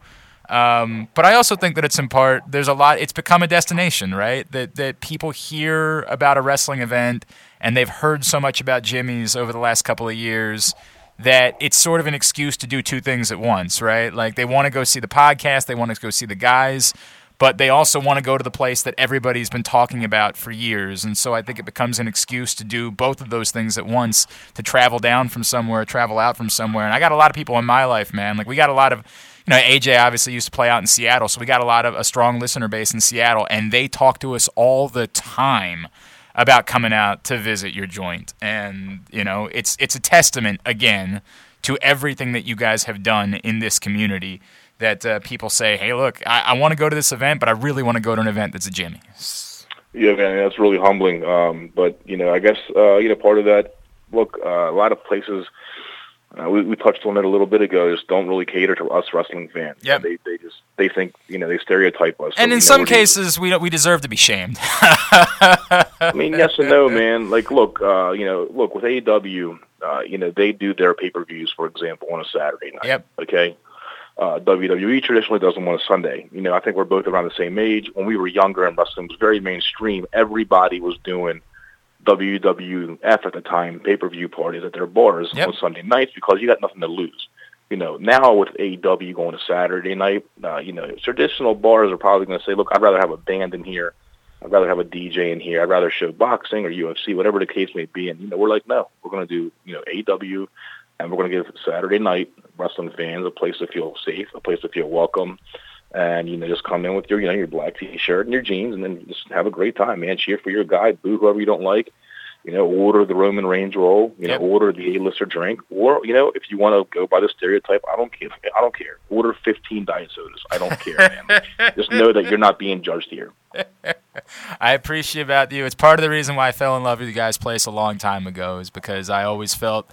Um, but I also think that it's in part there's a lot. It's become a destination, right? That that people hear about a wrestling event and they've heard so much about Jimmy's over the last couple of years that it's sort of an excuse to do two things at once, right? Like they want to go see the podcast, they want to go see the guys, but they also want to go to the place that everybody's been talking about for years. And so I think it becomes an excuse to do both of those things at once to travel down from somewhere, travel out from somewhere. And I got a lot of people in my life, man. Like we got a lot of you know, AJ obviously used to play out in Seattle, so we got a lot of a strong listener base in Seattle, and they talk to us all the time about coming out to visit your joint. And, you know, it's it's a testament again to everything that you guys have done in this community that uh, people say, hey, look, I, I want to go to this event, but I really want to go to an event that's a Jimmy's. Yeah, man, that's really humbling. Um, but you know, I guess uh, you know part of that. Look, uh, a lot of places. Uh, we, we touched on it a little bit ago. Just don't really cater to us wrestling fans. Yep. They they just they think you know they stereotype us. And So, in some cases, we we deserve to be shamed. I mean, yes and no, man. Like, look, uh, you know, look with AEW, uh, you know, they do their pay per views, for example, on a Saturday night. Yep. Okay. Uh, WWE traditionally does them on a Sunday. You know, I think we're both around the same age. When we were younger and wrestling was very mainstream, everybody was doing WWF at the time pay per view parties at their bars Yep. on Sunday nights because you got nothing to lose. You know, now with AEW going to Saturday night, uh, you know, traditional bars are probably going to say, look, I'd rather have a band in here. I'd rather have a DJ in here. I'd rather show boxing or UFC, whatever the case may be. And, you know, we're like, no, we're going to do, you know, AEW, and we're going to give Saturday night wrestling fans a place to feel safe, a place to feel welcome. And, you know, just come in with your, you know, your black T-shirt and your jeans and then just have a great time, man. Cheer for your guy, boo whoever you don't like. You know, order the Roman Reigns roll. You know, Yep. order the A-lister drink. Or, you know, if you want to go by the stereotype, I don't care. I don't care. Order 15 diet sodas. I don't care, man. just know that you're not being judged here. I appreciate about you. It's part of the reason why I fell in love with you guys' place a long time ago is because I always felt,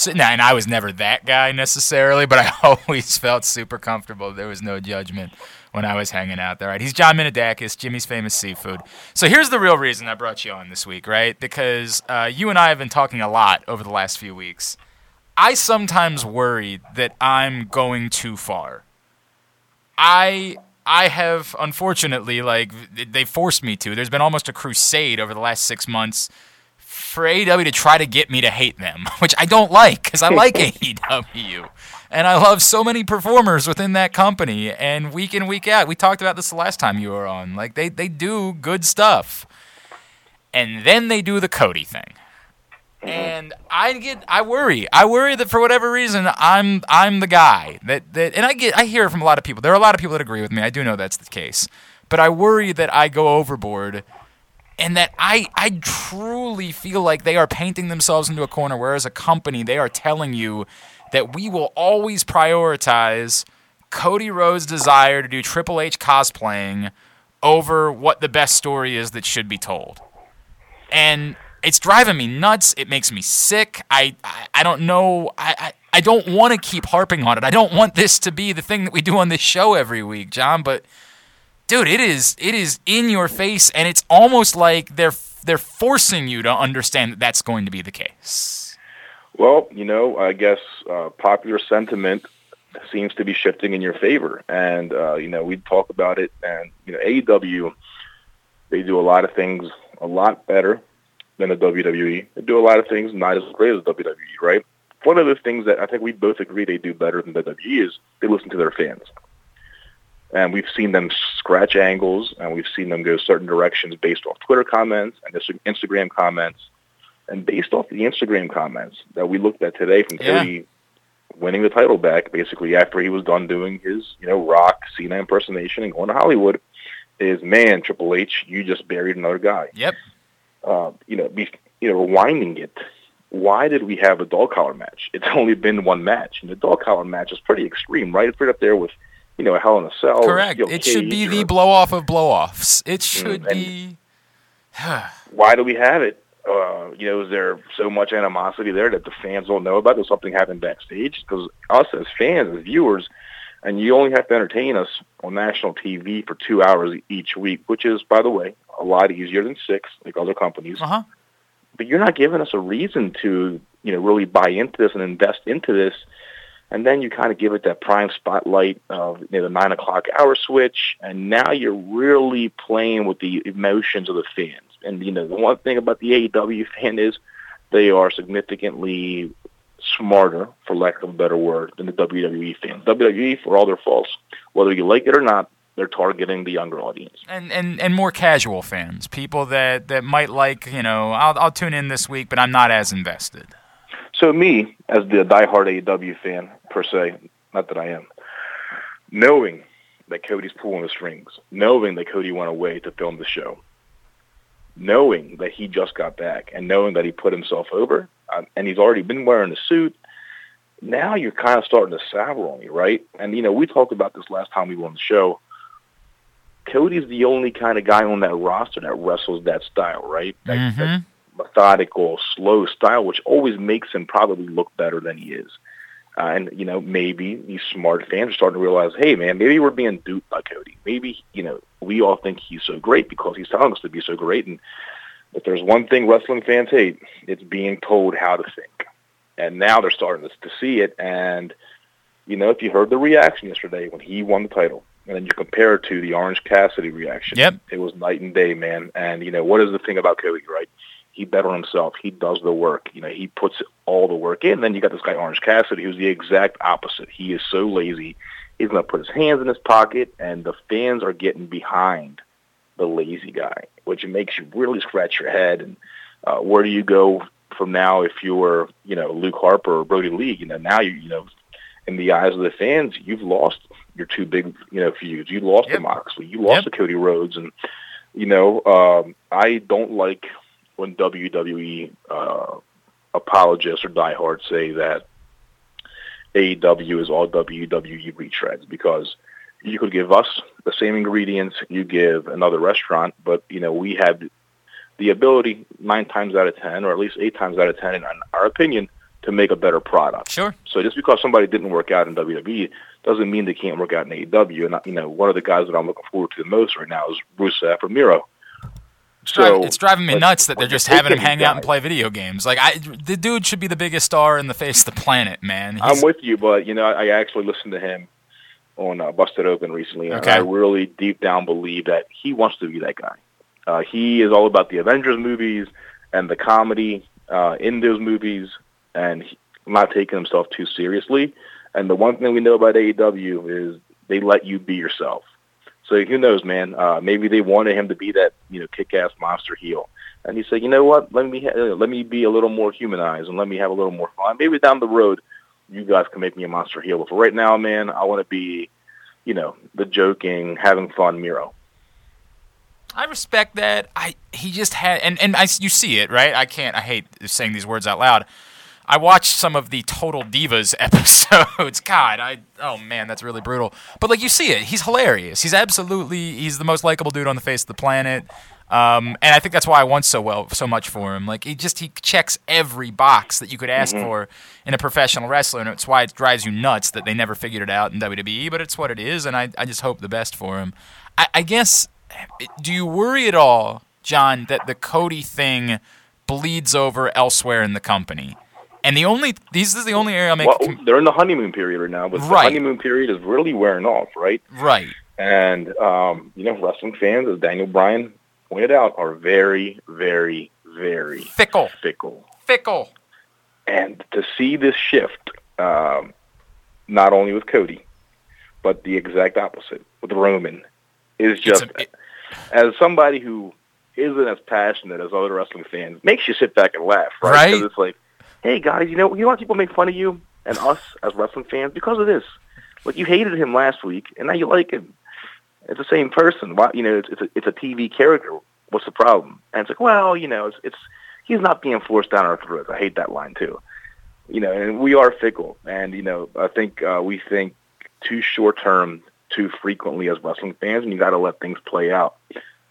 so, and I was never that guy necessarily, but I always felt super comfortable. There was no judgment when I was hanging out there. Right? He's John Minadakis, Jimmy's Famous Seafood. So here's the real reason I brought you on this week, right? Because uh, you and I have been talking a lot over the last few weeks. I sometimes worry that I'm going too far. I I have unfortunately like they forced me to. There's been almost a crusade over the last six months for AEW to try to get me to hate them, which I don't like because I like AEW. And I love so many performers within that company. And week in, week out, we talked about this the last time you were on. Like, they, they do good stuff. And then they do the Cody thing. Mm-hmm. And I get, I worry, I worry that for whatever reason, I'm, I'm the guy that, that, and I get, I hear it from a lot of people. There are a lot of people that agree with me. I do know that's the case. but I worry that I go overboard and that I I truly feel like they are painting themselves into a corner Whereas a company they are telling you that we will always prioritize Cody Rhodes' desire to do Triple H cosplaying over what the best story is that should be told. And it's driving me nuts. It makes me sick. I I, I don't know. I, I, I don't want to keep harping on it. I don't want this to be the thing that we do on this show every week, John. But dude, it is it is in your face, and it's almost like they're they're forcing you to understand that that's going to be the case. Well, you know, I guess uh, popular sentiment seems to be shifting in your favor, and uh, you know, we talk about it, and you know, AEW they do a lot of things a lot better than the WWE. They do a lot of things not as great as WWE, right? One of the things that I think we both agree they do better than WWE is they listen to their fans. And we've seen them scratch angles, and we've seen them go certain directions based off Twitter comments and Instagram comments. And based off the Instagram comments that we looked at today from Yeah. Cody winning the title back, basically after he was done doing his, you know, Rock Cena impersonation and going to Hollywood, is man, Triple H, you just buried another guy Yep. uh, you know, be, you know, rewinding it. Why did we have a dog collar match? It's only been one match, and the dog collar match is pretty extreme, right? It's right up there with, you know, a Hell in a Cell. or Correct. It should be Cage the blow off of blow offs. It should be. Why do we have it? Uh, you know, is there so much animosity there that the fans don't know about? Does something happen backstage? Because us as fans, as viewers, and you only have to entertain us on national TV for two hours each week, which is, by the way, a lot easier than six, like other companies. Uh huh. but you're not giving us a reason to, you know, really buy into this and invest into this. And then you kind of give it that prime spotlight of you know, the nine o'clock hour switch, and now you're really playing with the emotions of the fans. And you know, the one thing about the AEW fan is they are significantly smarter, for lack of a better word, than the WWE fan. WWE, for all their faults, whether you like it or not, they're targeting the younger audience. And, and and more casual fans, people that, that might like, you know, I'll I'll tune in this week, but I'm not as invested. So me, as the diehard AEW fan per se, not that I am, knowing that Cody's pulling the strings, knowing that Cody went away to film the show, knowing that he just got back, and knowing that he put himself over, um, and he's already been wearing the suit. Now you're kind of starting to sour on me, right? And you know, we talked about this last time we were on the show. Cody's the only kind of guy on that roster that wrestles that style, right? That, that Mhm. Methodical, slow style, which always makes him probably look better than he is. Uh, and you know, maybe these smart fans are starting to realize, hey, man, maybe we're being duped by Cody. Maybe you know we all think he's so great because he's telling us to be so great. And if there's one thing wrestling fans hate, it's being told how to think. And now they're starting to, to see it. And you know, if you heard the reaction yesterday when he won the title, and then you compare it to the Orange Cassidy reaction, Yep. it was night and day, man. And you know, what is the thing about Cody, right? He bet on himself. He does the work. You know, he puts all the work in. Then you got this guy Orange Cassidy, who's the exact opposite. He is so lazy. He's going to put his hands in his pocket, and the fans are getting behind the lazy guy, which makes you really scratch your head. And uh, where do you go from now if you were, you know, Luke Harper or Brodie Lee? You know, now you, you know, in the eyes of the fans, you've lost your two big, you know, feuds. You lost Yep. to Moxley. You lost Yep. to Cody Rhodes, and you know, um, I don't like when WWE uh, apologists or diehards say that AEW is all WWE retreads because you could give us the same ingredients you give another restaurant, but you know we have the ability nine times out of ten, or at least eight times out of ten, in our opinion, to make a better product. Sure. So just because somebody didn't work out in WWE doesn't mean they can't work out in AEW. And you know, one of the guys that I'm looking forward to the most right now is Rusev or Miro. It's, driving, So, it's driving me let's- nuts that they're just having him hang out and play video games. Like I, the dude should be the biggest star in the face of the planet, man. He's- I'm with you, but you know, I, actually listened to him on uh, Busted Open recently, and Okay. I really deep down believe that he wants to be that guy. Uh, he is all about the Avengers movies and the comedy uh, in those movies, and he, not taking himself too seriously. And the one thing we know about AEW is they let you be yourself. So who knows, man? Uh, maybe they wanted him to be that you know kick-ass monster heel, and he said, you know what? Let me ha- let me be a little more humanized and let me have a little more fun. Maybe down the road, you guys can make me a monster heel. But for right now, man, I want to be, you know, the joking, having fun Miro. I respect that. I he just had and and I you see it right. I can't. I hate saying these words out loud. I watched some of the Total Divas episodes. God, I oh man, that's really brutal. But like you see it, he's hilarious. He's absolutely he's the most likable dude on the face of the planet. Um, and I think that's why I want so well so much for him. Like he just he checks every box that you could ask for in a professional wrestler, and it's why it drives you nuts that they never figured it out in WWE. But it's what it is, and I I just hope the best for him. I, I guess do you worry at all, John, that the Cody thing bleeds over elsewhere in the company? And the only these is the only area I'll make Well, com- they're in the honeymoon period right now, but the honeymoon period is really wearing off, right? right. And um, you know, wrestling fans, as Daniel Bryan pointed out, are very, very, very Fickle, fickle. fickle. And to see this shift, um, not only with Cody, but the exact opposite with Roman, is just a- it- as somebody who isn't as passionate as other wrestling fans, makes you sit back and laugh, right? Right. 'Cause it's like, hey guys, you know, you know why people make fun of you and us as wrestling fans because of this. Like you hated him last week, and now you like him. It's the same person. Why? You know, it's it's a, it's a TV character. What's the problem? And it's like, well, you know, it's it's he's not being forced down our throats. I hate that line too. You know, and we are fickle, and you know, I think uh, we think too short term, too frequently as wrestling fans, and you got to let things play out.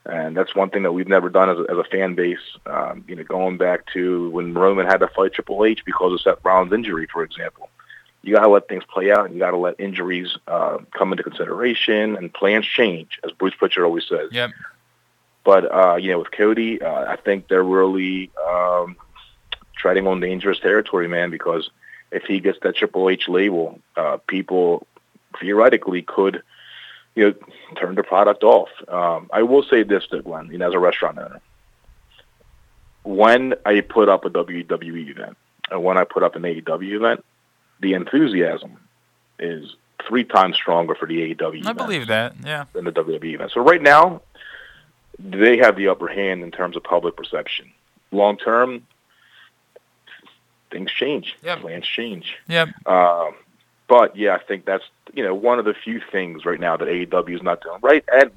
And that's one thing that we've never done as a, as a fan base. Um, you know, going back to when Roman had to fight Triple H because of Seth Rollins' injury, for example. You got to let things play out, and you got to let injuries uh, come into consideration, and plans change, as Bruce Pritchard always says. Yep. But uh, you know, with Cody, uh, I think they're really um, treading on dangerous territory, man. Because if he gets that Triple H label, uh, people theoretically could, you know, turn the product off. Um, I will say this, to Glenn, you know, as a restaurant owner, when I put up a WWE event and when I put up an AEW event, the enthusiasm is three times stronger for the AEW. I believe that. Yeah. than the WWE event. So right now, they have the upper hand in terms of public perception. Long term, things change. Yep. Plans change. Yep. Um, but yeah, I think that's you know one of the few things right now that AEW is not doing right. And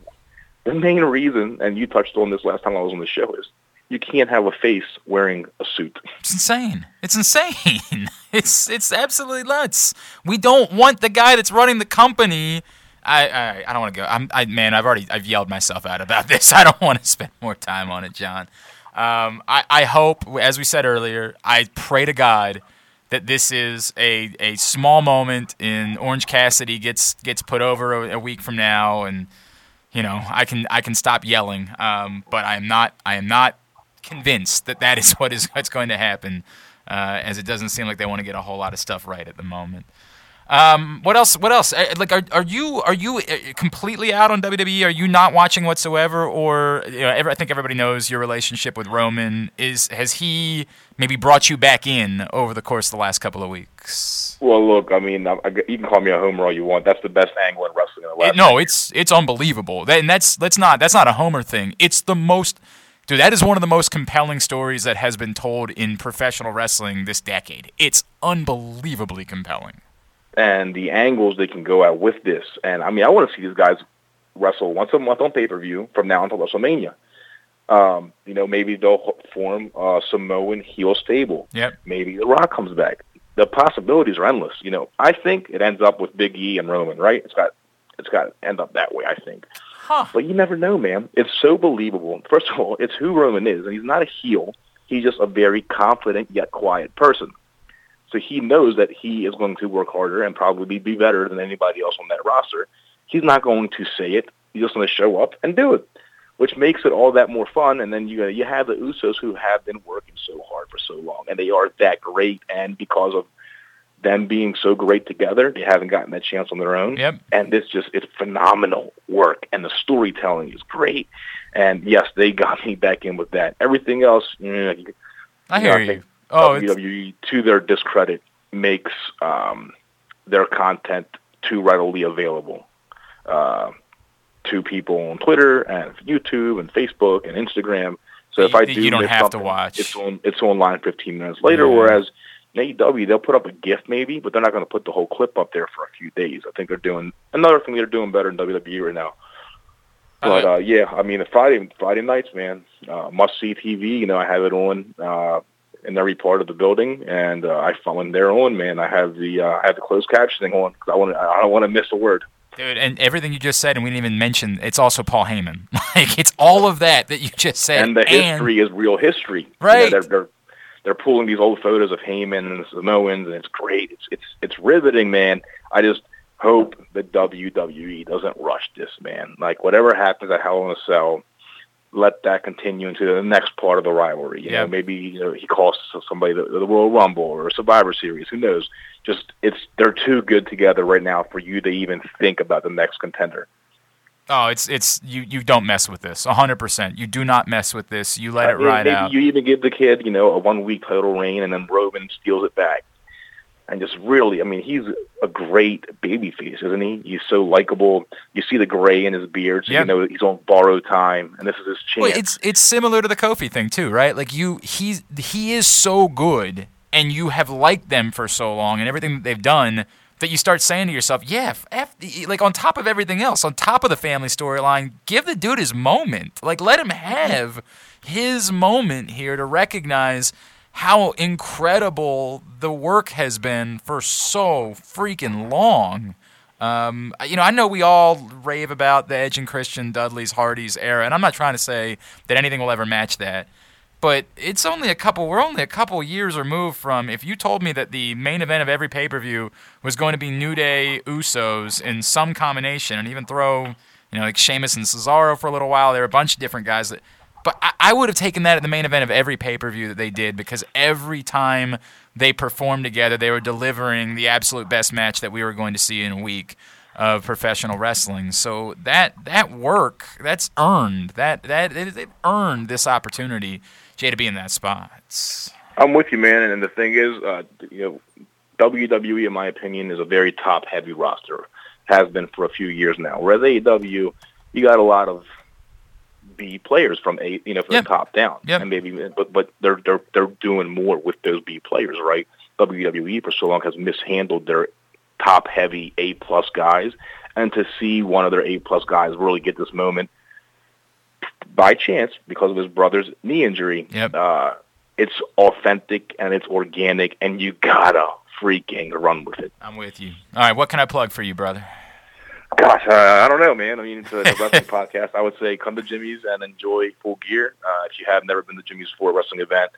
the main reason, and you touched on this last time I was on the show, is you can't have a face wearing a suit. It's insane. It's insane. It's it's absolutely nuts. We don't want the guy that's running the company. I I, I don't want to go. I'm I man. I've already I've yelled myself out about this. I don't want to spend more time on it, John. Um, I I hope, as we said earlier, I pray to God that this is a, a small moment in Orange Cassidy gets gets put over a, a week from now, and you know I can I can stop yelling. Um, but I am not I am not convinced that that is what is what's going to happen, uh, as it doesn't seem like they want to get a whole lot of stuff right at the moment. Um, what else? What else? Uh, Like, are, are you are you uh, completely out on WWE? Are you not watching whatsoever? Or you know, every, I think everybody knows your relationship with Roman. Is has he maybe brought you back in over the course of the last couple of weeks? Well, look, I mean, I, I, you can call me a homer all you want. That's the best angle in wrestling in the last It- no, it's it's unbelievable. That, and that's that's not that's not a Homer thing. It's the most, dude. That is one of the most compelling stories that has been told in professional wrestling this decade. It's unbelievably compelling. And the angles they can go at with this. And I mean, I want to see these guys wrestle once a month on pay per view from now until WrestleMania. Um, you know, maybe they'll form a Samoan heel stable. Yep. Maybe The Rock comes back. The possibilities are endless. You know, I think it ends up with Big E and Roman, right? It's got it's got to end up that way. I think. Huh. But you never know, man. It's so believable. First of all, it's who Roman is, and he's not a heel. He's just a very confident yet quiet person. So he knows that he is going to work harder and probably be better than anybody else on that roster. He's not going to say it. He's just going to show up and do it, which makes it all that more fun. And then you you have the Usos who have been working so hard for so long, and they are that great. And because of them being so great together, they haven't gotten that chance on their own Yep. and this just it's phenomenal work and the storytelling is great and yes they got me back in with that everything else eh, I you know, hear I you. Oh, it's, WWE to their discredit makes um, their content too readily available uh, to people on Twitter and YouTube and Facebook and Instagram so if You- I you do don't have to watch. it's on it's online 15 minutes later Yeah. whereas in AEW, they'll put up a GIF maybe, but they're not going to put the whole clip up there for a few days. I think they're doing another thing they're doing better in WWE right now. But uh, yeah, I mean, the Friday Friday nights, man, uh, must see TV. You know, I have it on uh, in every part of the building, and uh, I when they're on, man, I have the uh, I have the closed captioning on because I want I don't want to miss a word. Dude, and everything you just said, and we didn't even mention, it's also Paul Heyman. like, it's all of that that you just said. And the history is real history. You know, Right. they're, they're they're pulling these old photos of Heyman and the Samoans, and it's great. It's it's it's riveting, man. I just hope the WWE doesn't rush this, man. Like whatever happens at Hell in a Cell, let that continue into the next part of the rivalry. You Yeah. know, maybe you know he costs somebody the, the Royal Rumble or a Survivor Series. Who knows? Just it's they're too good together right now for you to even think about the next contender. Oh, it's it's you. You don't mess with this. hundred percent. You do not mess with this. You let I it ride maybe out. you even give the kid, you know, a one week title reign, and then Roman steals it back, and just really, I mean, he's a great babyface, isn't he? He's so likable. You see the gray in his beard, so Yeah. you know he's on borrowed time, and this is his chance. Well, it's it's similar to the Kofi thing too, right? Like you, he's he is so good, and you have liked them for so long, and everything that they've done, that you start saying to yourself, "Yeah, f- f like on top of everything else, on top of the family storyline, give the dude his moment. Like let him mm-hmm. have his moment here to recognize." How incredible the work has been for so freaking long. Um, you know, I know we all rave about the Edge and Christian Dudley's Hardy's era, and I'm not trying to say that anything will ever match that. But it's only a couple. We're only a couple years removed from. If you told me that the main event of every pay per view was going to be New Day Usos in some combination, and even throw, you know, like Sheamus and Cesaro for a little while, there were a bunch of different guys that. But I, I would have taken that at the main event of every pay per view that they did because every time they performed together, they were delivering the absolute best match that we were going to see in a week of professional wrestling. So that that work, that's earned. That that it earned this opportunity, Jey, to be in that spot. I'm with you, man. And the thing is, uh, you know, WWE, in my opinion, is a very top-heavy roster. Has been for a few years now. Whereas AEW, you got a lot of B players from A, you know, from Yep. the top down, Yep. and maybe, but but they're they're they're doing more with those B players, right? WWE for so long has mishandled their top-heavy A plus guys, and to see one of their A plus guys really get this moment by chance because of his brother's knee injury. Yep. Uh, it's authentic and it's organic, and you gotta freaking run with it. I'm with you. All right, what can I plug for you, brother? Gosh, uh, I don't know, man. I mean, it's a, it's a wrestling podcast. I would say come to Jimmy's and enjoy Full Gear. Uh, if you have never been to Jimmy's for a wrestling event,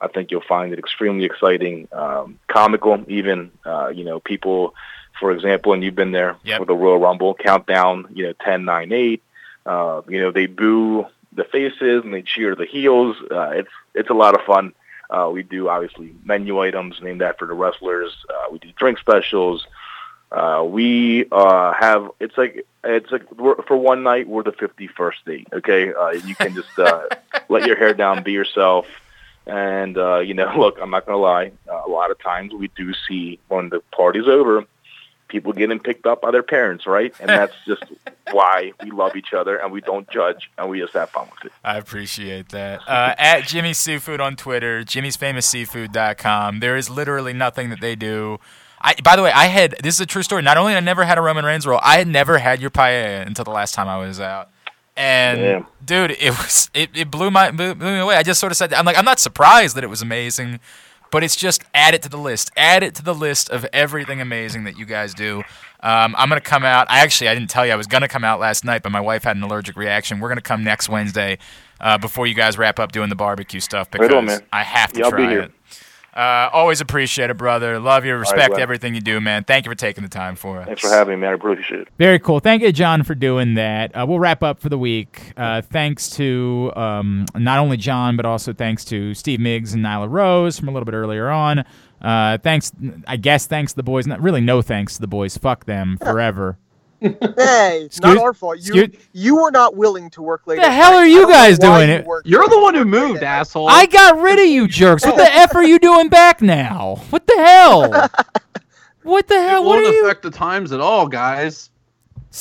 I think you'll find it extremely exciting, um, comical. Even uh, you know, people, for example, and you've been there Yep. for the Royal Rumble countdown. You know, ten, nine, eight. Uh, you know, they boo the faces and they cheer the heels. Uh, it's it's a lot of fun. Uh, we do obviously menu items named after the wrestlers. Uh, we do drink specials. Uh, we uh, have it's like it's like we're, for one night we're the fifty first date. Okay, uh, you can just uh, let your hair down, be yourself, and uh, you know, look, I'm not gonna lie. Uh, a lot of times we do see when the party's over, people getting picked up by their parents, right? And that's just why we love each other and we don't judge and we just have fun with it. I appreciate that. Uh, at Jimmy's Seafood on Twitter, jimmy'sfamousseafood.com. There is literally nothing that they do. I, by the way, I had this is a true story. Not only I never had a Roman Reigns roll, I had never had your paella until the last time I was out. And Damn. dude, it was it, it blew my blew, me away. I just sort of said I'm like I'm not surprised that it was amazing, but it's just add it to the list. Add it to the list of everything amazing that you guys do. Um, I'm gonna come out. I actually I didn't tell you I was gonna come out last night, but my wife had an allergic reaction. We're gonna come next Wednesday uh, before you guys wrap up doing the barbecue stuff because Right on, man. I have to Yeah, I'll be try it. Uh, always appreciate it, brother. Love you. Respect Glenn. everything you do, man. Thank you for taking the time for us. Thanks for having me, man. I appreciate it. Very cool. Thank you, John, for doing that. Uh, we'll wrap up for the week. Uh, thanks to um, not only John, but also thanks to Steve Migs and Nyla Rose from a little bit earlier on. Uh, thanks, I guess, thanks to the boys. Not really, no thanks to the boys. Fuck them forever. Hey, Excuse- not our fault. You excuse- you were not willing to work late. The hell are you guys doing you it? You're the one who moved, at asshole. I got rid of you jerks. What the f are you doing back now? What the hell? What the it hell? What won't are you? affect the times at all, guys.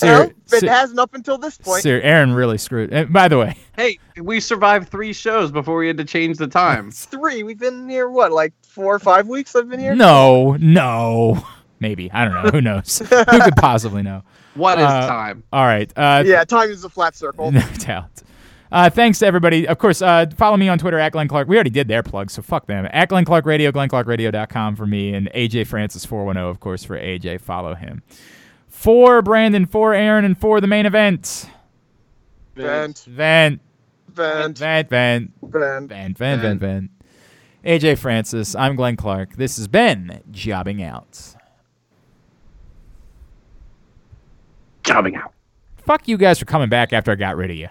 Well, Ser- it ser- hasn't up until this point. ser- Aaron really screwed. Uh, by the way, Hey, we survived three shows before we had to change the time. It's three. We've been here what, like four or five weeks? I've been here. no, no. Maybe I don't know. Who knows? Who could possibly know? What is Uh, time? All right. Uh, Yeah, time is a flat circle. no doubt. Uh, thanks to everybody. Of course, uh, follow me on Twitter at Glenn Clark. We already did their plug, so fuck them. At Glenn Clark Radio, GlennClarkRadio.com for me, and AJ Francis 410, of course, for AJ. Follow him. For Brandon, for Aaron, and for the main event. Vent, Vent, vent, vent, vent, vent. vent, vent, vent, vent. AJ Francis, I'm Glenn Clark. This has been Jobbing Out. Jobbing out. Fuck you guys for coming back after I got rid of you.